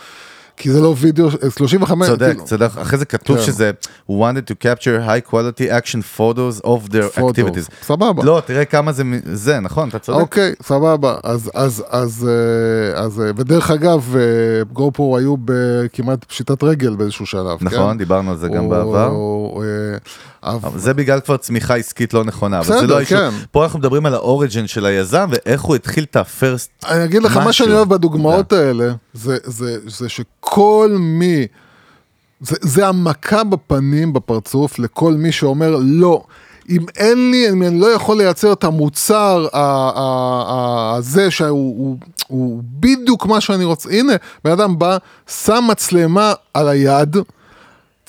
כי זה לא וידאו, 35, צודק, כאילו, צודק, אחרי זה כתוב כן. שזה wanted to capture high quality action photos of their Photos. activities. סבבה. לא, תראה כמה זה, זה, נכון, אתה צודק. אוקיי, סבבה. אז, אז, אז, אה, אז, אה, ודרך אגב, אה, גופרו היו בכמעט פשיטת רגל באיזשהו שלב, נכון, כן? דיברנו על זה גם או- בעבר. אבל- זה בגלל כבר צמיחה עסקית לא נכונה, אבל זה בסדר, לא. כן. פה אנחנו מדברים על האוריג'ן של היזם ואיך הוא התחיל את הפרסט. אני אגיד לך, מה משהו. שאני אוהב בדוגמאות האלה, זה, זה, זה שכל מי זה, זה המכה בפנים, בפרצוף, לכל מי שאומר לא. אם אין לי, אם אני לא יכול לייצר את המוצר הזה שהוא הוא, הוא בדיוק מה שאני רוצה, הנה, בן אדם בא, שם מצלמה על היד,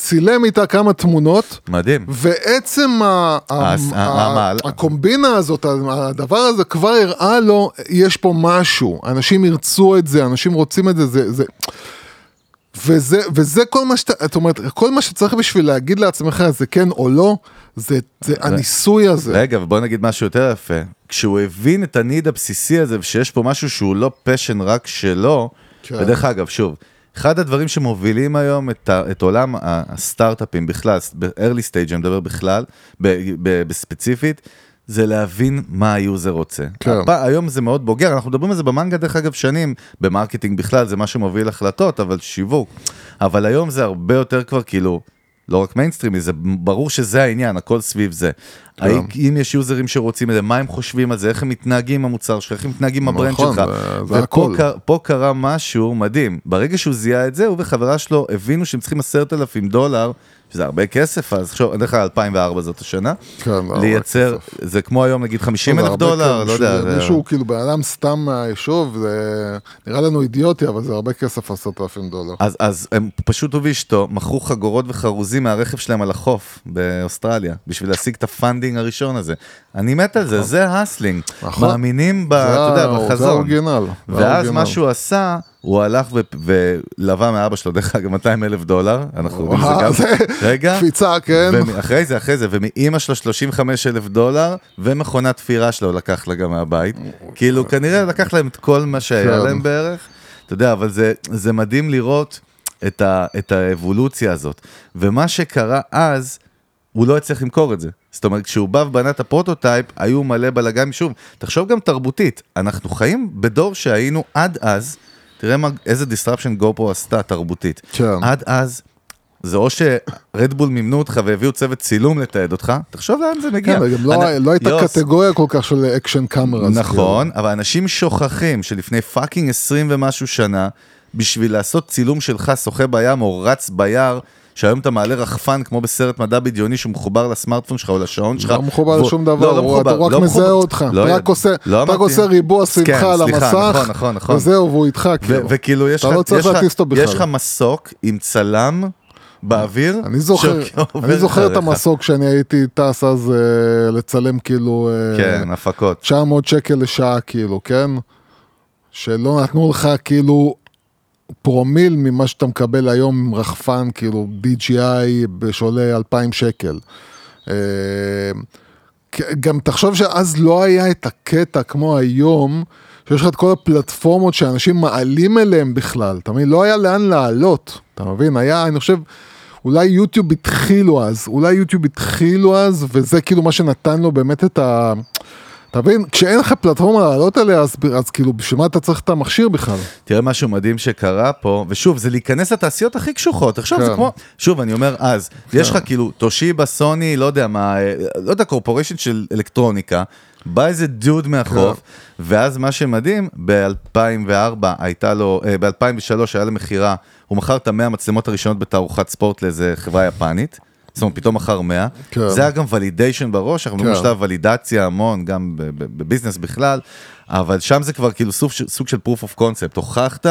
צילם איתה כמה תמונות, מדהים. ועצם ה- ה- הס- ה- המעל- הקומבינה הזאת, הדבר הזה כבר הראה לו, יש פה משהו, אנשים ירצו את זה, אנשים רוצים את זה, זה... זה... וזה, וזה כל מה שאתה, זאת אומרת, כל מה שצריך בשביל להגיד לעצמך זה כן או לא, זה, זה הניסוי הזה. רגע, ובוא נגיד משהו יותר יפה. כשהוא הבין את ה need הבסיסי הזה, ושיש פה משהו שהוא לא passion רק שלו, כן. ודרך אגב, שוב, אחד הדברים שמובילים היום את, ה- את עולם הסטארט-אפים בכלל, ב-early stage, אני מדבר בכלל, ב- ב- בספציפית, זה להבין מה ה user רוצה. כן. הפ- היום זה מאוד בוגר, אנחנו מדברים על זה במנגל דרך אגב שנים, ב marketing בכלל, זה מה שמוביל החלטות, כל שיווק. אבל היום זה הרבה יותר כבר כאילו, לא רק מיינסטרימי, זה ברור שזה העניין, הכל סביב זה. האם- אם יש יוזרים שרוצים את זה, מה הם חושבים על זה, איך הם מתנהגים עם המוצר שלך, איך הם מתנהגים עם ה brand נכון, שלך. ופה קרה משהו מדהים, ברגע שהוא זיהה את זה, הוא וחברה שלו הבינו שהם צריכים עשרת אלפים דולר, שזה הרבה כסף, אז עכשיו, דרך אגב 2004 זאת השנה, כן, הרבה לייצר. זה כמו היום נגיד 50 זה אלף דולר, לא יודע, מישהו כאילו בן אדם סתם מהיישוב, זה נראה לנו אידיוטי, אבל זה הרבה כסף עשרת אלפים דולר. אז, אז הם פשוט הוא ואשתו מכרו חגורות וחרוזים מהרכב שלהם על החוף באוסטרליה, בשביל להשיג את ה funding הראשון הזה. אני מת על זה, זה הסלינג. נכון. מאמינים ב, זה בחזון. ה original. ואז. מה שהוא עשה, הוא הלך ולווה מאבא שלו, דרך אגב, 200 אלף דולר, אנחנו יודעים שזה גם, רגע, קפיצה, כן. אחרי זה, אחרי זה, ומאימא שלו 35 אלף דולר, ומכונת תפירה שלו לקח לה גם מהבית. כאילו, כנראה לקח להם את כל מה שהיה כן. להם בערך. אתה יודע, אבל זה, זה מדהים לראות את, ה, את האבולוציה הזאת. ומה שקרה אז, הוא לא הצליח למכור את זה. זאת אומרת, כשהוא בא ובנה את הפרוטוטייפ, היו מלא בלאגן. שוב, תחשוב גם תרבותית, אנחנו חיים בדור שהיינו עד אז, תראה מה, איזה disruption GoPro עשתה תרבותית. כן. עד אז, זה או שרדבול מימנו אותך והביאו צוות צילום לתעד אותך, תחשוב לאן זה מגיע. כן, גם לא- אנ- לא הייתה יוס, קטגוריה כל כך של action camera. נכון, אבל אנשים שוכחים שלפני fucking 20 ומשהו שנה, בשביל לעשות צילום שלך שוחה בים או רץ ביער, שהיום אתה מעלה רחפן כמו בסרט מדע בדיוני שהוא מחובר לסמארטפון שלך או לשעון שלך. לא מחובר לשום דבר, לא, לא הוא מחובר, הוא רק לא מזהה. אותך, לא רק עושה- לא רק. עושה ריבוע כן, שמחה על המסך, נכון, נכון, נכון. וזהו, והוא איתך, כאילו. וכאילו יש לך, מסוק עם צלם באוויר. אני זוכר, אני זוכר את. המסוק שאני הייתי טס אז אה, לצלם כאילו אה, כן, הפקות. 900 שקל לשעה כאילו, כן? שלא נתנו לך כאילו פרומיל ממה שאתה מקבל היום עם רחפן כאילו DJI שעולה 2,000 שקל. אה, גם תחשוב שאז לא היה את הקטע כמו היום, שיש לך את כל הפלטפורמות שאנשים מעלים אליהם בכלל, אתה מבין? לא היה לאן לעלות, אתה מבין? היה, אני חושב, אולי יוטיוב התחילו אז, אולי יוטיוב התחילו אז, וזה כאילו מה שנתן לו באמת את ה... אתה מבין? כשאין לך פלטפורמה לעלות עליה, אז, אז כאילו, בשביל מה אתה צריך את המכשיר בכלל? תראה משהו מדהים שקרה פה, ושוב, זה להיכנס לתעשיות הכי קשוחות. עכשיו זה כן. כמו, שוב, אני אומר אז, יש לך כאילו טושיבה, סוני, לא יודע מה, אה, לא יודע, קורפוריישן של אלקטרוניקה, בא איזה דוד מהחוף, כן. ואז מה שמדהים, ב-2004 הייתה לו, ב-2003 היה למכירה, הוא מכר את המאה המצלמות הראשונות בתערוכת ספורט לאיזה חברה יפנית. זאת אומרת, פתאום מכר 100, כן. זה היה גם ולידיישן בראש, אנחנו מדברים כן. בשלב ולידציה המון, גם בביזנס בכלל, אבל שם זה כבר כאילו סוג, סוג של proof of concept, הוכחת,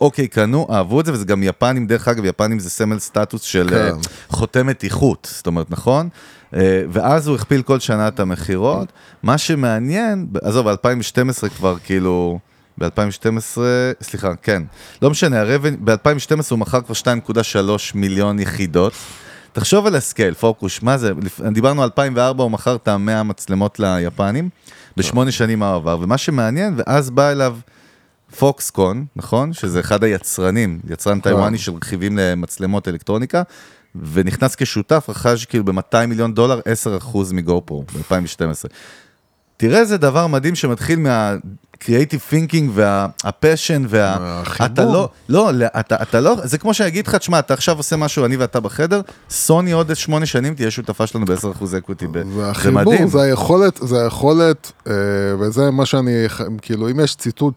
אוקיי, קנו, אהבו את זה, וזה גם יפנים, דרך אגב, יפנים זה סמל סטטוס של כן. אה, חותמת איכות, זאת אומרת, נכון? אה, ואז הוא הכפיל כל שנה את המכירות, מה שמעניין, עזוב, ב-2012 כבר כאילו... ב-2012, סליחה, כן, לא משנה, ב-2012 הוא מכר כבר 2.3 מיליון יחידות. תחשוב על הסקייל, פוקוס, מה זה, דיברנו 2004, הוא מכר את המאה מצלמות ליפנים, בשמונה שנים מה הוא עבר, ומה שמעניין, ואז בא אליו פוקסקון, נכון? שזה אחד היצרנים, יצרן טיוואני של רכיבים למצלמות אלקטרוניקה, ונכנס כשותף, רכש כאילו ב-200 מיליון דולר 10% מגופרו ב-2012. תראה איזה דבר מדהים שמתחיל מה-creative thinking וה-passion וה... החיבור. אתה לא, לא, אתה, אתה לא, זה כמו שאני אגיד לך, תשמע, אתה עכשיו עושה משהו, אני ואתה בחדר, סוני עוד שמונה שנים תהיה שותפה שלנו ב-10% equity, זה מדהים. זה היכולת, זה היכולת, אה, וזה מה שאני, כאילו, אם יש ציטוט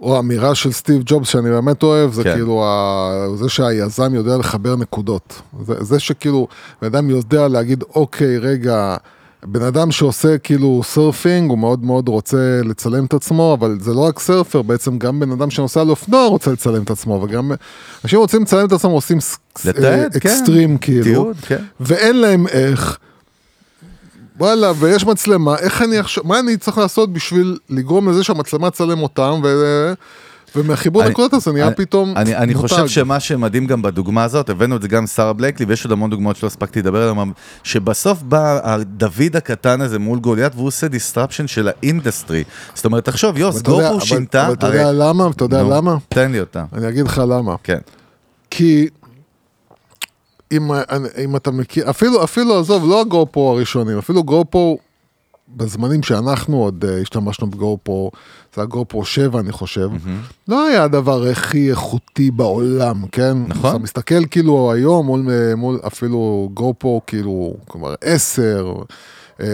או אמירה של סטיב ג'ובס שאני באמת אוהב, זה כן. כאילו ה... זה שהיזם יודע לחבר נקודות. זה, זה שכאילו, בן אדם יודע להגיד, אוקיי, רגע, בן אדם שעושה כאילו surfing, הוא מאוד מאוד רוצה לצלם את עצמו, אבל זה לא רק surfer, בעצם גם בן אדם שנוסע על אופנוע רוצה לצלם את עצמו, וגם אנשים רוצים לצלם את עצמם, עושים לתעד, אה, כן. אקסטרים כאילו, תיעוד, כן. ואין להם איך. וואלה, ויש מצלמה, איך אני עכשיו, מה אני צריך לעשות בשביל לגרום לזה שהמצלמה תצלם אותם, ו... ומהחיבור נקודות הזה נהיה פתאום אני, אני. חושב שמה שמדהים גם בדוגמה הזאת, הבאנו את זה גם שרה בלייקלי, ויש עוד המון דוגמאות שלא הספקתי לדבר עליהן, שבסוף בא הדוד הקטן הזה מול גוליית, והוא עושה disruption של ה industry. זאת אומרת, תחשוב, יוס, גו-פרו שינתה, אבל אתה יודע למה? אתה יודע למה? תן לי אותה, אני אגיד לך למה. כן. כי אם, אם אתה מכיר, אפילו, אפילו עזוב, לא הגו-פרו הראשונים, אפילו גו-פרו בזמנים שאנחנו עוד uh, השתמשנו בגו-פרו, זה הגו-פרו 7 אני חושב, לא היה הדבר הכי איכותי בעולם, כן? נכון. אתה מסתכל כאילו היום מול, אה, מול אפילו גו-פרו כאילו, כלומר 10, אה,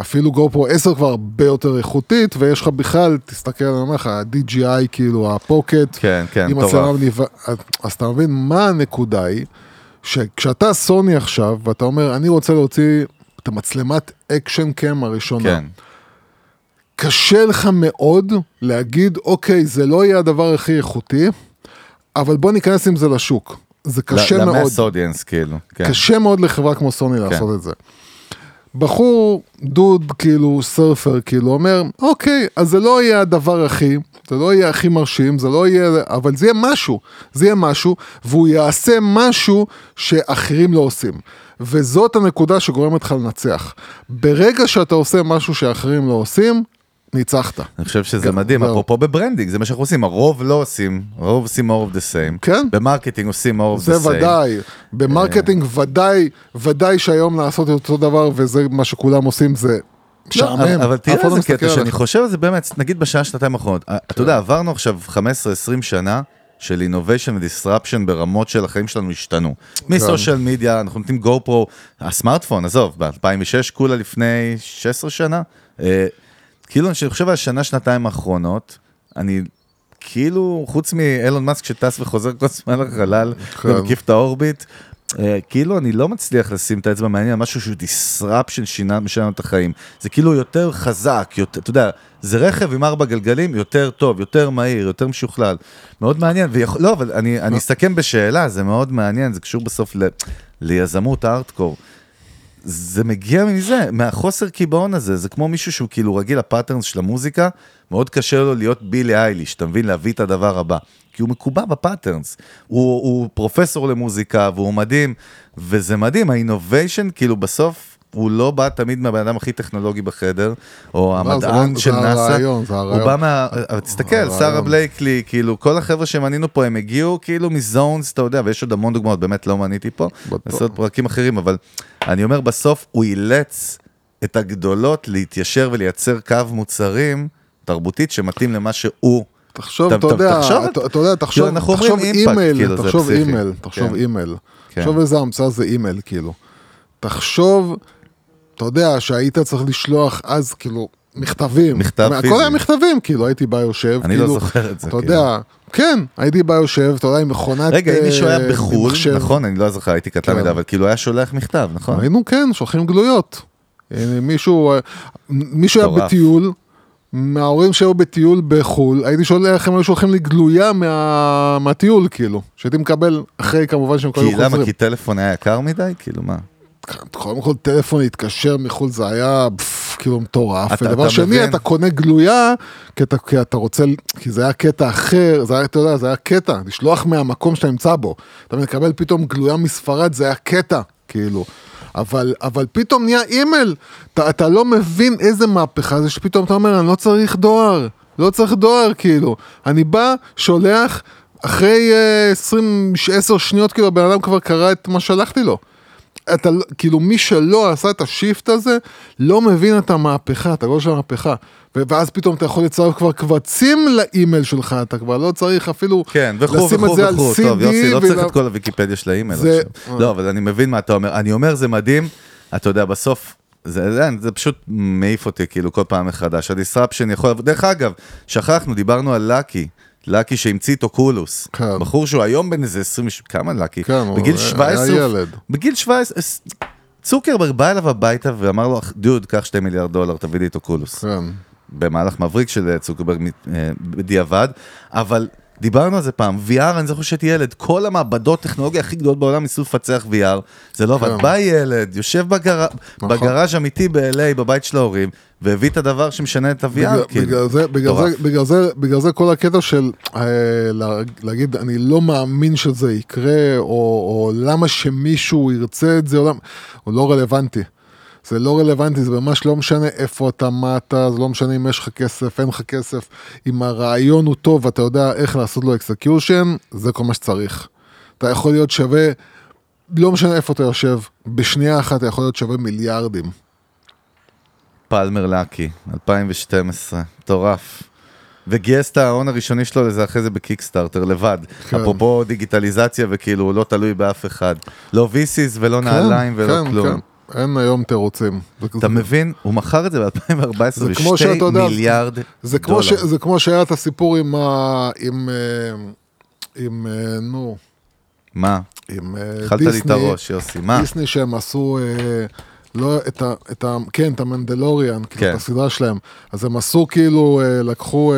אפילו גו-פרו 10 כבר הרבה יותר איכותית, ויש לך בכלל, תסתכל, אני אומר לך, ה-DJI כאילו, הפוקט, כן, כן. מצלמה מניבה, אז אתה מבין מה הנקודה היא, שכשאתה סוני עכשיו, ואתה אומר, אני רוצה להוציא את המצלמת action cam הראשונה, כן, קשה לך מאוד להגיד, אוקיי, זה לא יהיה הדבר הכי איכותי, אבל בוא ניכנס עם זה לשוק. זה קשה מאוד. למס אודיאנס, כאילו, כן. קשה מאוד לחברה כמו סוני לעשות את זה. בחור, דוד, כאילו, surfer, כאילו, אומר, אוקיי, אז זה לא יהיה הדבר הכי, זה לא יהיה הכי מרשים, זה לא יהיה, אבל זה יהיה משהו, זה יהיה משהו, והוא יעשה משהו שאחרים לא עושים. וזאת הנקודה שגורמת לך לנצח. ברגע שאתה עושה משהו שאחרים לא עושים, ניצחת. אני חושב שזה כן, מדהים, זהו. אפרופו ב branding, זה מה שאנחנו עושים, הרוב לא עושים, הרוב עושים more of the same. כן. ב marketing עושים more of the same. זה ודאי, ב marketing ודאי, ודאי שהיום לעשות את אותו דבר וזה מה שכולם עושים זה לא, משעמם. אבל- אבל תראה לא איזה קטע שאני. חושב על זה באמת, נגיד בשעה שנתיים האחרונות, אתה יודע, עברנו עכשיו 15-20 שנה של innovation ו-disruption ברמות של החיים שלנו השתנו. מסושיאל מדיה, אנחנו נותנים גו פרו, הסמארטפון, עזוב, ב-2006 כולה לפני 16 שנה. כאילו, אני חושב על השנה, שנתיים האחרונות, אני... כאילו, חוץ מאילון מאסק שטס וחוזר כל הזמן לחלל כן. ומקיף את האורביט, אה, כאילו אני לא מצליח לשים את האצבע מעניין על משהו שהוא disruption שינה משנה את החיים. זה כאילו יותר חזק, יותר, אתה יודע, זה רכב עם ארבע גלגלים יותר טוב, יותר מהיר, יותר משוכלל. מאוד מעניין, ויכול, לא, אבל אני, אני אסכם בשאלה, זה מאוד מעניין, זה קשור בסוף ל, ליזמות הארטקור. זה מגיע מזה, מהחוסר קיבעון הזה, זה כמו מישהו שהוא כאילו רגיל ל patterns של המוזיקה, מאוד קשה לו להיות בילי אייליש, אתה מבין? להביא את הדבר הבא. כי הוא מקובע ב patterns. הוא, הוא פרופסור למוזיקה והוא מדהים, וזה מדהים, ה innovation, כאילו בסוף, הוא לא בא תמיד מהבן אדם הכי טכנולוגי בחדר, או לא, זה המדען לא- של נאסא. הוא. בא מה... תסתכל. שרה בלייקלי, כאילו, כל החבר'ה שמנינו פה, הם הגיעו כאילו מ zones, אתה יודע, ויש עוד המון דוגמאות, באמת לא מניתי פה. לעשות פרקים אחרים, אבל אני אומר, בסוף הוא אילץ את הגדולות להתיישר ולייצר קו מוצרים תרבותית שמתאים למה שהוא. תחשוב, אתה- יודע, אתה יודע, תחשוב תחשוב אימייל, כאילו, זה תחשוב פסיכי. אימייל, תחשוב כן. אימייל. כן. תחשוב איזה המצאה זה אימייל, כאילו. תחשוב, אתה יודע, שהיית צריך לשלוח אז, כאילו, מכתבים. מכתב הכל פיזי. היה מכתבים, כאילו, הייתי בא יושב, אני לא כאילו, זוכר את זה, אתה כאילו. יודע, כן, הייתי בא יושב, אתה יודע, עם מכונת... רגע, אם מישהו היה אה, בחו"ל, מחשב. נכון, אני לא זוכר, הייתי קטן כן. מדי, אבל כאילו היה שולח מכתב, נכון? היינו, כן, שולחים גלויות. הנה, מישהו, אה, מישהו היה. בטיול, מההורים שהיו בטיול בחו"ל, הייתי שולח, הם היו שולחים לי גלויה מה, מהטיול, כאילו, שהייתי מקבל אחרי, כמובן שהם כבר כי היו למה? חוזרים. כי טלפון היה יקר מדי? כאילו מה? קודם כל טלפון להתקשר מחו"ל זה היה פף, כאילו מטורף. אתה- ודבר אתה שני, מבין? אתה קונה גלויה, כי אתה, כי אתה רוצה, כי זה היה קטע אחר, זה היה, אתה יודע, זה היה קטע, לשלוח מהמקום שאתה נמצא בו. אתה מקבל פתאום גלויה מספרד, זה היה קטע, כאילו. אבל, אבל פתאום נהיה אימייל, אתה, אתה לא מבין איזה מהפכה זה שפתאום אתה אומר, אני לא צריך דואר, לא צריך דואר, כאילו. אני בא, שולח, אחרי אה, 20, 10 שניות, כאילו, הבן אדם כבר קרא את מה שלחתי לו. אתה לא- כאילו מי שלא עשה את ה shift הזה לא מבין את המהפכה, את הגול של המהפכה. ואז פתאום אתה יכול לצרף כבר קבצים לאימייל שלך, אתה כבר לא צריך אפילו כן, וכו' לשים וכו' את זה על וכו', טוב CD. יוסי, לא צריך את כל הוויקיפדיה של האימייל זה- עכשיו. לא, אבל אני מבין מה אתה אומר. אני אומר, זה מדהים, אתה יודע, בסוף, זה, זה, זה פשוט מעיף אותי כאילו כל פעם מחדש. ה disruption יכול... דרך אגב, שכחנו, דיברנו על לקי. לקי שהמציא את אוקולוס. כן. בחור שהוא היום בן איזה 20... כמה לקי? כן, בגיל היה 17... ילד. בגיל 17... צוקרברג בא אליו הביתה ואמר לו, דוד, קח 2 מיליארד דולר, תביא לי את אוקולוס. כן. במהלך מבריק של צוקרברג מת- אה, בדיעבד, אבל דיברנו על זה פעם, VR, אני זוכר שהייתי ילד, כל המעבדות טכנולוגיה הכי גדולות בעולם ניסו לפצח VR, זה לא עבד, כן. בא ילד, יושב בגר... נכון. בגראז' אמיתי ב-LA, בבית של ההורים, והביא את הדבר שמשנה את ה-VR, בגלל, כאילו. בגלל, זה, בגלל. זה, בגלל, זה, בגלל זה כל הקטע של אה, לה- להגיד אני לא מאמין שזה יקרה, או, או למה שמישהו ירצה את זה, או למה, הוא לא רלוונטי. זה לא רלוונטי, זה ממש לא משנה איפה אתה, מה אתה, זה לא משנה אם יש לך כסף, אין לך כסף. אם הרעיון הוא טוב ואתה יודע איך לעשות לו execution, זה כל מה שצריך. אתה יכול להיות שווה, לא משנה איפה אתה יושב, בשנייה אחת אתה יכול להיות שווה מיליארדים. פלמר לקי, 2012, מטורף. וגייס את ההון הראשוני שלו לזה אחרי זה בקיקסטארטר לבד. כן. אפרופו דיגיטליזציה וכאילו הוא לא תלוי באף אחד. לא ויסיס ולא נעליים ולא כן, כלום. כן. אין היום תירוצים. אתה מבין? הוא מכר את זה ב-2014 זה כמו ב-2 שאתה יודע, מיליארד זה כמו, ש, דולר. זה כמו שהיה את הסיפור עם, ה, עם, אה, עם אה, נו, מה? עם אה, אכלת לי את הראש, יוסי, מה? דיסני שהם עשו, לא, את ה, את ה, כן, את המנדלוריאן, כן. כן. את הסדרה שלהם. אז הם עשו כאילו, לקחו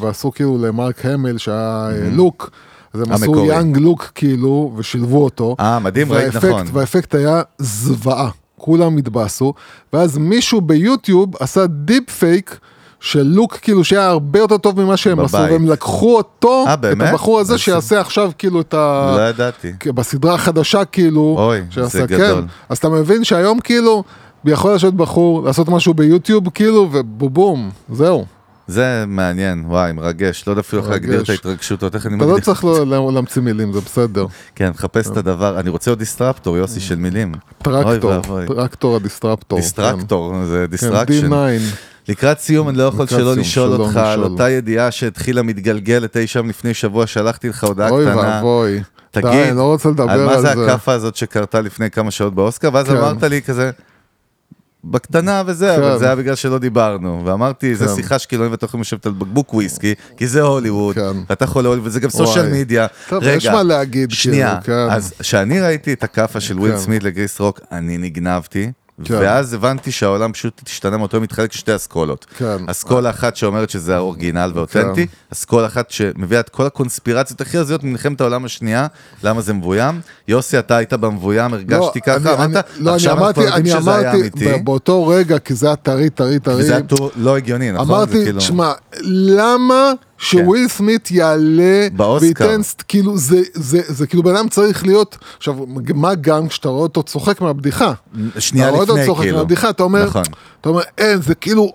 ועשו כאילו למארק המיל שהיה אה, לוק. אז הם עשו. young לוק כאילו, ושילבו אותו. אה, מדהים, ראית, נכון. והאפקט היה זוועה, כולם התבאסו, ואז מישהו ביוטיוב עשה deep fake של לוק כאילו שהיה הרבה יותר טוב ממה שהם עשו, בבית. והם לקחו אותו, אה, את? הבחור הזה שיעשה עכשיו כאילו את ה... לא ידעתי. בסדרה החדשה כאילו, אוי, שיעשה, זה גדול. כן. אז אתה מבין שהיום כאילו, יכול לשבת בחור, לעשות משהו ביוטיוב כאילו, ובובום, זהו. זה מעניין, וואי, מרגש. לא יודע אפילו איך להגדיר את. ההתרגשות, עוד איך אני אתה לא מגדיר. צריך לא- להמציא מילים, זה בסדר. כן, מחפש את הדבר. אני רוצה עוד disruptor, יוסי, של מילים. אוי טרקטור, ואבוי. טרקטור ה disruptor. דיסטרקטור, זה כן, disruption. D9. לקראת סיום, אני לא יכול שלא לשאול אותך על. אותה ידיעה שהתחילה מתגלגלת אי שם לפני שבוע, שלחתי לך הודעה אוי קטנה. ואבוי. די, תגיד, לא על מה זה. זה הכאפה הזאת שקרתה לפני כמה שעות באוסקר, ואז כן. אמרת לי כזה, בקטנה וזה, אבל כן. זה היה בגלל שלא דיברנו, ואמרתי, זו כן. שיחה שכאילו אם אתם יכולים לשבת על בקבוק וויסקי, כי זה הוליווד, כן. ואתה יכול להוליווד, וזה גם social. media. טוב, רגע, יש מה להגיד, שנייה, כאילו, כן. אז כשאני ראיתי את הכאפה של וויל כן. סמית לכריס רוק, אני נגנבתי. כן. ואז הבנתי שהעולם פשוט השתנה מאותו יום, מתחלק לשתי אסכולות. כן. אסכולה אחת שאומרת שזה ה original ואותנטי, כן. אסכולה אחת שמביאה את כל הקונספירציות הכי הזויות ממלחמת העולם השנייה, למה זה מבוים. יוסי, אתה היית במבוים, הרגשתי לא, ככה, אמרת, לא, עכשיו אנחנו אמרתי, יודעים אני שזה היה אמרתי, אמיתי. באותו רגע, כי זה היה טרי, טרי, טרי, וזה היה טור לא הגיוני, נכון? זה אמרתי, כאילו- שמע, למה שוויל סמית יעלה. וייתן, כאילו, זה, זה, זה כאילו בן אדם צריך להיות, עכשיו, מה גם כשאתה רואה אותו צוחק מהבדיחה. שנייה לפני, צוחק כאילו. מהבדיחה, אתה אומר, נכון. אתה אומר, אין, זה כאילו,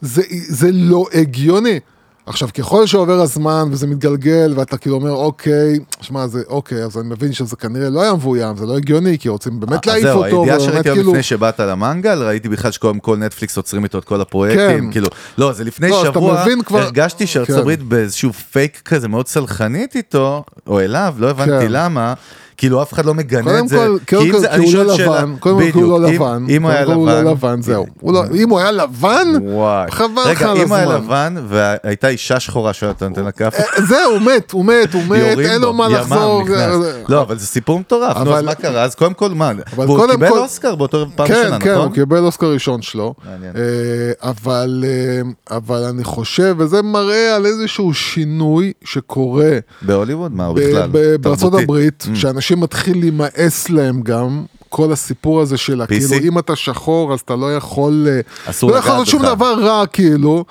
זה, זה לא הגיוני. עכשיו, ככל שעובר הזמן וזה מתגלגל, ואתה כאילו אומר, אוקיי, שמע, זה אוקיי, אז אני מבין שזה כנראה לא היה מבוים, זה לא הגיוני, כי רוצים באמת אז להעיף זהו, אותו, הידיעה ובאמת שראיתי היום כאילו... לפני שבאת למנגל, ראיתי בכלל שקודם כל נטפליקס עוצרים איתו את כל הפרויקטים, כן. כאילו, לא, זה לפני לא, שבוע, מבין כבר- הרגשתי שארצות כן. הברית באיזשהו פייק כזה מאוד סלחנית איתו, או אליו, לא הבנתי כן. למה. כאילו אף אחד לא מגנה את זה, כל, קודם כל, כי הוא לא לבן, קודם כל, כי הוא לא לבן, אם הוא היה כל הוא לא לבן, לבן, זהו. הוא לא- אם הוא היה לבן, חבל לך רגע, על אם הוא היה הזמן. לבן והייתה אישה שחורה שאתה נותן לה כאפה, זהו, הוא מת, הוא מת, הוא מת, אין לו מה ימ"מ לחזור. אה, לא, אבל זה סיפור מטורף, נו, אז מה קרה? אז קודם כל, מה, קודם קיבל כל- אוסקר באותו פעם כן, ראשונה, כן, נכון? הוא קיבל אוסקר ראשון שלו. אה, אבל, אה, אבל אני חושב, וזה מראה על איזשהו שינוי שקורה בהוליווד? מה, בכלל? בארצות. הברית, Mm. שאנשים מתחיל להימאס להם גם. כל הסיפור הזה של PC? כאילו אם אתה שחור אז אתה לא יכול, אה, אסור לא יכול לעשות שום. דבר רע כאילו.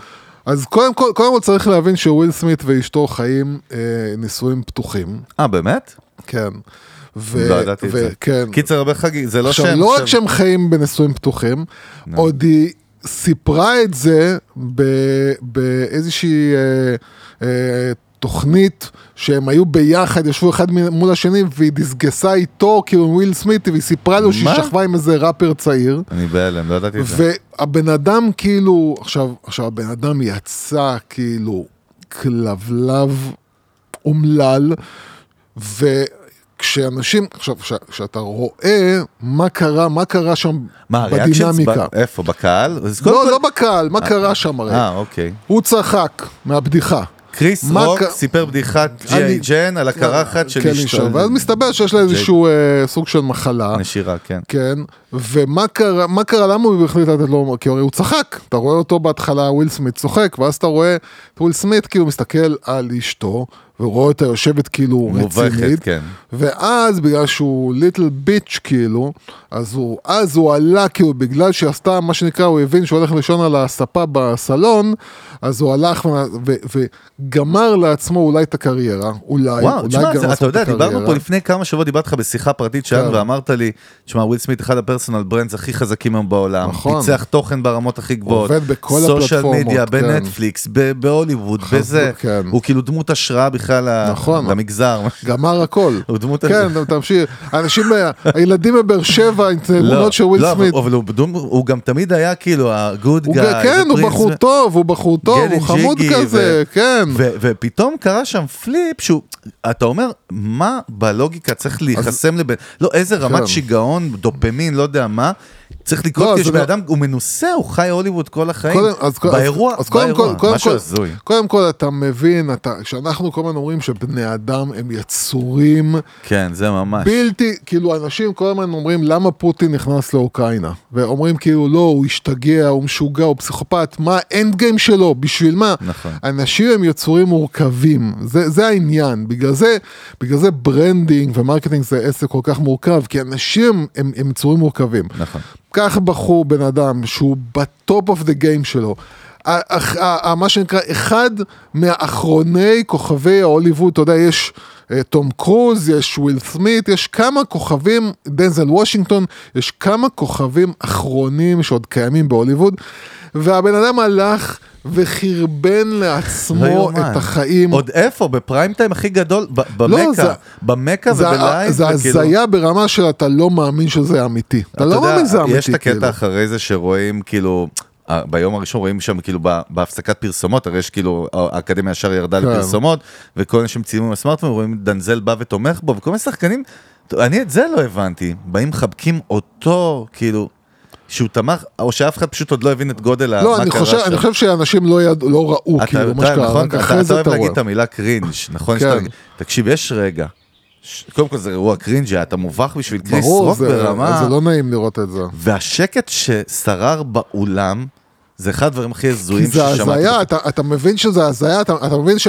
אז קודם כל, קודם כל צריך להבין שוויל סמית ואשתו חיים אה, נישואים פתוחים, אה, באמת? כן. ו- לא ידעתי את זה. כן. קיצר, הרבה חגים, זה לא עכשיו, שם. לא רק שהם חיים בנישואים פתוחים, עוד היא סיפרה את זה ב- באיזושהי אה, אה, תוכנית שהם היו ביחד, ישבו אחד מול השני, והיא דסגסה איתו, כאילו עם וויל סמית, והיא סיפרה לו שהיא? שכבה עם איזה ראפר צעיר. אני בהלם, לא ידעתי את זה. והבן אדם כאילו, עכשיו, עכשיו הבן אדם יצא כאילו כלבלב אומלל, כשאנשים, עכשיו, כש- כשאתה רואה מה קרה, מה קרה שם מה? בדינמיקה. איפה, בקהל? לא, כל- לא בקהל, מה קרה שם הרי? אה, אוקיי. הוא צחק מהבדיחה. כריס רוק ק- סיפר בדיחת אני- G.I. Jane על הקרחת של כן, אשתו. ואז מסתבר שיש לה איזשהו אה, סוג של מחלה. נשירה, כן. כן, ומה קרה, מה קרה, למה הוא החליט לתת לו, כי הרי הוא צחק, אתה רואה אותו בהתחלה, וויל סמית צוחק, ואז אתה רואה את וויל סמית כאילו מסתכל על אשתו, ורואה אותה יושבת כאילו מובכת, רצינית, כן. ואז בגלל שהוא little bitch כאילו, אז הוא, אז הוא עלה כאילו בגלל שהיא עשתה מה שנקרא, הוא הבין שהוא הולך לישון על הספה בסלון, אז הוא הלך ו- ו- וגמר לעצמו אולי את הקריירה, אולי, וואו, אולי תשמע, גמר זה- אתה לעצמו יודע, את דיברנו הקריירה. פה לפני כמה שבועות, דיברתי לך בשיחה פרטית שלנו, כן. ואמרת לי, תשמע, וויל סמית אחד ה personal brands הכי חזקים היום בעולם, נכון. פיצח תוכן ברמות הכי גבוהות, עובד בכל social הפלטפורמות, מדיה, כן. בנטפליקס, בהוליווד, בזה, כן. הוא כאילו דמות השראה בכלל ל- נכון. למגזר. גמר הכל. *laughs* הוא דמות... כן, תמשיך. אנשים, הילדים בבאר שבע עם תמונות של וויל לא, סמית. אבל הוא גם תמיד היה כאילו הגוד גאי. כן, הוא בחור טוב, הוא בחור טוב, הוא חמוד כזה, כן. ופתאום קרה שם פליפ שהוא, אתה אומר, מה בלוגיקה צריך להיחסם לבין, לא, איזה רמת כן. שיגעון, דופמין, לא יודע מה, צריך לקרות, לא, כי זה שבן לא- אדם, הוא מנוסה, הוא חי הוליווד כל החיים, קודם, אז, באירוע, אז, אז קודם באירוע, כל, קודם משהו הזוי. קודם כל אתה מבין, אתה, כשאנחנו כל הזמן אומרים שבני אדם הם יצורים כן, זה ממש. בלתי, כאילו אנשים כל הזמן אומרים למה פוטין נכנס לאוקראינה, ואומרים כאילו לא, הוא השתגע, הוא משוגע, הוא פסיכופת, מה ה end game שלו, בשביל מה? נכון. אנשים הם יצורים מורכבים, זה, זה העניין, בגלל זה, בגלל זה branding ו marketing זה עסק כל כך מורכב, כי אנשים הם, הם יצורים מורכבים. נכון. קח בחור, בן אדם, שהוא ב top of the game שלו. מה שנקרא, אחד מהאחרוני כוכבי ההוליווד, אתה יודע, יש אה, תום קרוז, יש וויל סמית, יש כמה כוכבים, דנזל וושינגטון, יש כמה כוכבים אחרונים שעוד קיימים בהוליווד, והבן אדם הלך וחרבן לעצמו. את החיים. עוד איפה? בפריים טיים הכי גדול? לא, במכה. במכה ובלייב? זה הזיה ברמה של אתה לא מאמין שזה אמיתי. אתה לא מאמין שזה אמיתי. יש את הקטע כאילו. אחרי זה שרואים כאילו, אה, ביום הראשון רואים שם כאילו בהפסקת פרסומות, הרי יש כאילו, האקדמיה ישר ירדה כן. לפרסומות, וכל אנשים צילמו עם הסמארטפון, רואים דנזל בא ותומך בו, וכל מיני שחקנים, אני את זה לא הבנתי, באים מחבקים אותו, כאילו, שהוא תמך, או שאף אחד פשוט עוד לא הבין את גודל לא, מה אני קרה חושב, שם. אני חושב שאנשים לא ידעו, לא ראו, אתה כאילו, מה יודע, שקרה, נכון, רק אתה אחרי אתה זה אוהב אתה להגיד רואה. את המילה cringe, נכון? כן. שאתה- תקשיב, יש רגע. ש- קודם כל זה אירוע cringey, אתה מובך בשביל כריס ברור, רוק זה, ברמה... זה לא נעים לראות את זה. והשקט ששרר באולם, זה אחד הדברים הכי כי הזויים זה ששמעתי. הזיה, אתה, אתה מבין שזה הזיה, אתה, אתה מבין ש...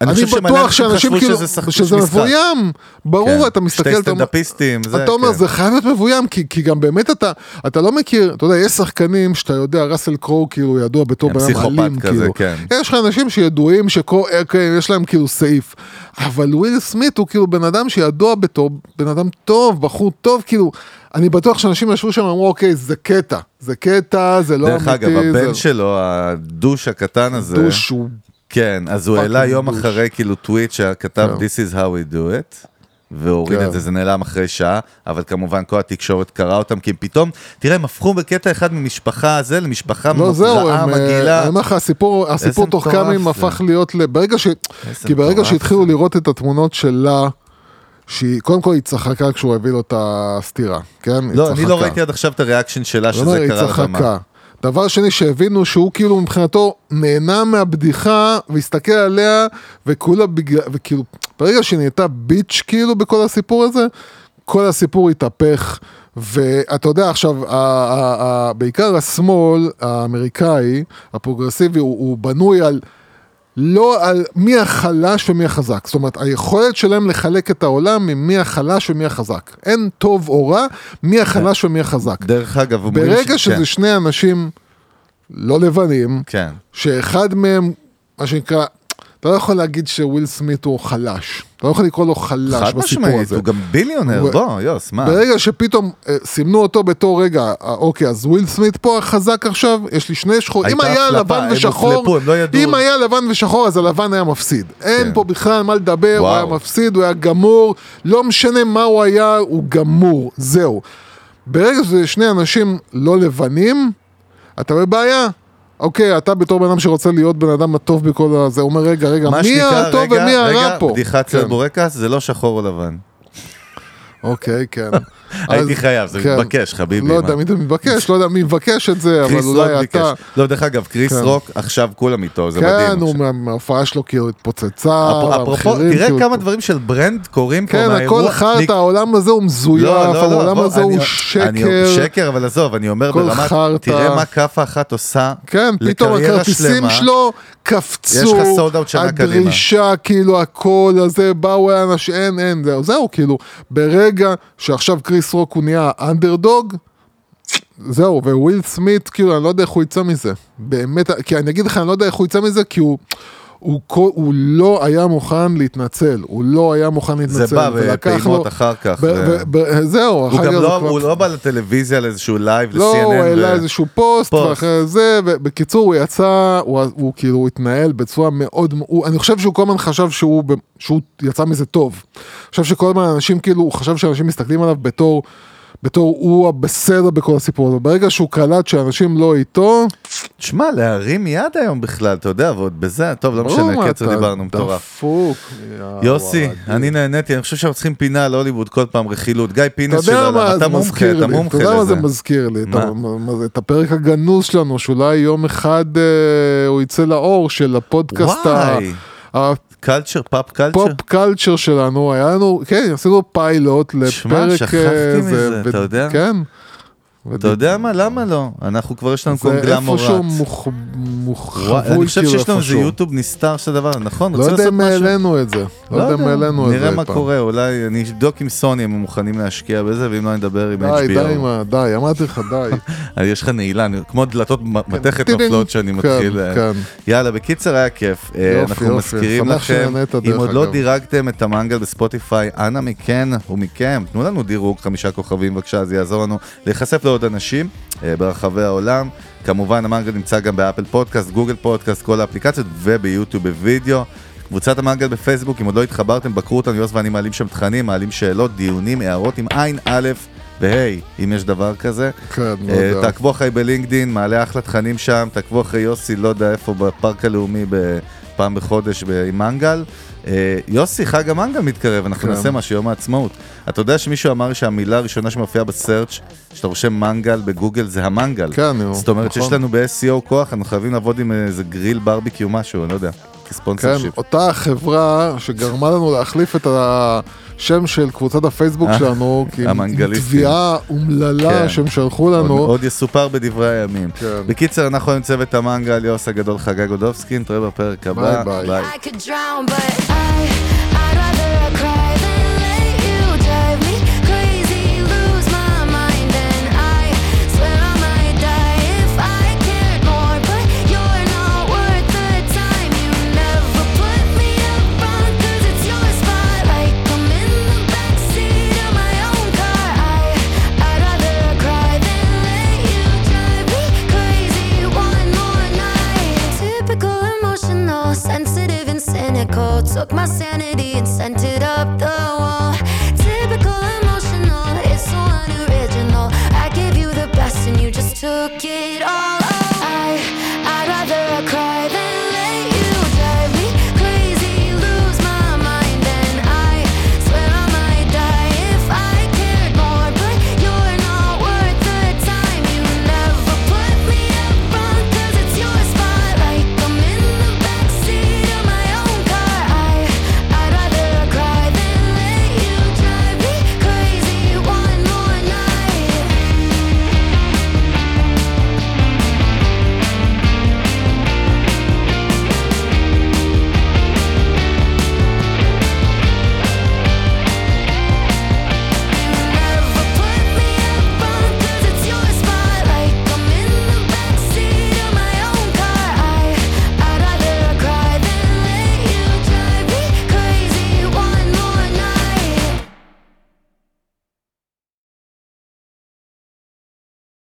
אני אני, חושב בטוח אנשים שאנשים כאילו, שזה. מבוים, ברור, כן. אתה מסתכל, שתי סטנדאפיסטים, אתה אומר, כן. זה חייב להיות מבוים, כי, כי גם באמת אתה, אתה לא מכיר, אתה יודע, יש שחקנים שאתה יודע, ראסל קרואו כאילו ידוע בתור הם בן אדם אלים, כאילו. כן. יש לך אנשים שידועים שיש להם כאילו סעיף, אבל וויל סמית הוא כאילו בן אדם שידוע בתור בן אדם טוב, בחור טוב, כאילו, אני בטוח שאנשים ישבו שם ואמרו, אוקיי, זה קטע, זה קטע, זה לא דרך אמיתי, אגב, הבן שלו, הדוש הקטן הזה, דוש הוא כן, אז הוא העלה יום דוש. אחרי כאילו טוויט שכתב כן. This is how we do it. והוריד כן. את זה, זה נעלם אחרי שעה, אבל כמובן כל התקשורת קראה אותם, כי פתאום, תראה, הם הפכו בקטע אחד ממשפחה זה למשפחה לא זהו, רעה, הם, אה, מגעילה. אני אומר לך, הסיפור, הסיפור תוך כמה ימים. הפך להיות, ברגע ש... כי ברגע שהתחילו. לראות את התמונות שלה, שהיא, קודם כל היא צחקה כשהוא הביא לו את הסטירה, כן? היא לא, אני לא. ראיתי עד עכשיו את הריאקשן שלה אני אומר, שזה היא קרה לבמה. צחקה. דבר שני שהבינו שהוא כאילו מבחינתו נהנה מהבדיחה והסתכל עליה וכולה בגלל, וכאילו ברגע שהיא נהייתה ביץ' כאילו בכל הסיפור הזה, כל הסיפור התהפך. ואתה יודע עכשיו, ה- ה- ה- בעיקר השמאל האמריקאי, הפרוגרסיבי, הוא, הוא בנוי על לא על מי החלש ומי החזק. זאת אומרת, היכולת שלהם לחלק את העולם ממי החלש ומי החזק. אין טוב או רע, מי החלש ומי החזק. דרך אגב, אומרים ברגע ש- שזה כן, שני אנשים לא לבנים, כן. שאחד מהם, מה שנקרא, אתה לא יכול להגיד שוויל סמית הוא חלש. אתה לא יכול לקרוא לו חלש חד בסיפור משמעית, הזה. הוא גם ביליונר, הוא- בוא, יוס, מה? ברגע שפתאום אה, סימנו אותו בתור רגע, אה, אוקיי, אז וויל סמית פה החזק עכשיו, יש לי שני שחורים, אם היה הפלפה, לבן הם ושחור, הופלפו, הם לא ידעו. אם היה לבן ושחור אז הלבן היה מפסיד. אין כן. פה בכלל מה לדבר, הוא וואו. היה מפסיד, הוא היה גמור, לא משנה מה הוא היה, הוא גמור, זהו. ברגע שזה שני אנשים לא לבנים, אתה בבעיה. אוקיי, אתה בתור בן אדם שרוצה להיות בן אדם הטוב בכל הזה, אומר, רגע, רגע, מה מי שנקרא, הטוב רגע, ומי הרע רגע, פה? בדיחת כן. בורקס זה לא שחור או לבן. אוקיי, כן. *laughs* הייתי חייב, זה כן. מתבקש, חביבי. לא? יודע מי זה מתבקש, לא יודע מי מבקש את זה, אבל אולי. אתה... לא, דרך אגב, קריס כן. רוק, עכשיו כולם איתו, זה מדהים. כן, עכשיו. מה- מההופעה שלו כאילו התפוצצה, אפ- אפרופו, תראה כמה דברים של brand קורים פה כן, מהאירוע. הכל חרטא, העולם הזה הוא מזויף, לא, לא, לא, העולם הזה הוא שקר. שקר, אבל עזוב, אני אומר ברמת. תראה מה כאפה אחת עושה כן, פתאום הכרטיסים. שלו קפצו. הדרישה, כאילו הכל הזה, באו אנשים, אין, אין, זהו, כאילו, ברגע שעכשיו כריס רוק הוא נהיה אנדרדוג, זהו, וויל סמית, כאילו, אני לא יודע איך הוא יצא מזה. באמת, כי אני אגיד לך, אני לא יודע איך הוא יצא מזה, כי הוא... הוא, כל, הוא לא היה מוכן להתנצל, הוא לא היה מוכן להתנצל. זה בא בפעימות אחר כך. ב- ו- ב- ב- זהו, הוא אחר כך לא, כבר- הוא לא בא לטלוויזיה לאיזשהו לייב, לא, הוא ל-CNN. העלה ו- איזשהו פוסט, פוסט. ואחרי זה, ובקיצור, הוא יצא, הוא, הוא כאילו הוא התנהל בצורה מאוד, הוא, אני חושב שהוא כל הזמן חשב שהוא, שהוא יצא מזה טוב. אני חושב שכל הזמן אנשים כאילו, הוא חשב שאנשים מסתכלים עליו בתור, בתור הוא הבסדר בכל הסיפור הזה. ברגע שהוא קלט שאנשים לא איתו, תשמע, להרים יד היום בכלל, אתה יודע, ועוד בזה, טוב, לא משנה, קצר דיברנו, מטורף. דפוק. יוסי, אני נהניתי, אני חושב שאנחנו צריכים פינה על הוליווד כל פעם רכילות. גיא פינס של העולם, אתה מומחה, אתה מומחה אתה יודע מה זה לזה. מזכיר לי, את הפרק הגנוז שלנו, שאולי יום אחד אה, הוא יצא לאור של הפודקאסט ה- culture, pop culture? pop culture שלנו, היה לנו, כן, עשינו פיילוט שמע, לפרק... שכחתי אה, מזה, ו- אתה יודע? כן. אתה יודע מה, למה לא? אנחנו כבר יש לנו זה קונגלמורט. איפשהו מוך- מוך- וואי, חבוי אני חושב כאילו שיש לנו איזה איפשהו. יוטיוב נסתר של הדבר, נכון? לא יודע אם? העלינו את זה. לא יודע אם העלינו את זה. נראה מה. קורה, אולי אני אבדוק עם סוני אם הם מוכנים להשקיע בזה, ואם לא אני אדבר עם די, די, HBO. מה, די, אמרתי לך, די. *laughs* אה, יש לך נעילה, כמו דלתות מ- מתכת. נופלות שאני כן, מתחיל. אה, כן. יאללה, בקיצר היה כיף. אה, אנחנו. מזכירים לכם, אם עוד לא. דירגתם את המנגל בספוטיפיי, אנא מכן ומכם, תנו לנו דירוג חמישה כוכבים בבקשה, זה יעזור לנו להיחשף לעוד אנשים אה, ברחבי העולם. כמובן המנגל נמצא גם באפל פודקאסט, גוגל פודקאסט, כל האפליקציות וביוטיוב בווידאו. קבוצת המנגל בפייסבוק, אם עוד לא התחברתם, בקרו אותנו, יוס ואני מעלים שם תכנים, מעלים שאלות, דיונים, הערות עם עין א' וה', אם יש דבר כזה. כן, לא אה, יודע. תעקבו אחרי בלינקדין, מעלה אחלה תכנים שם, תעקבו אחרי יוסי, לא יודע איפה, בפארק הלאומי פעם בחודש עם מנגל. אה, יוסי, חג המנגל מתקרב, אנחנו כן. נעשה משהו, יום העצמאות. אתה יודע שמישהו אמר שהמילה הראשונה שמופיעה ב search, שאתה רושם מנגל בגוגל, זה המנגל. כן, נו, זאת אומרת שיש נכון. לנו ב-SEO כוח, אנחנו חייבים לעבוד עם איזה גריל ברביקיו משהו, אני לא יודע, כספונסר כן, ship. אותה חברה שגרמה לנו להחליף את השם של קבוצת הפייסבוק אה, שלנו, כי עם-. תביעה אומללה כן. שהם שלחו עוד, לנו. עוד יסופר בדברי הימים. כן. בקיצר, אנחנו עם צוות המנגל, יוס הגדול חגג גודובסקי, נתראה בפרק הבא. ביי, ביי. Took my sanity.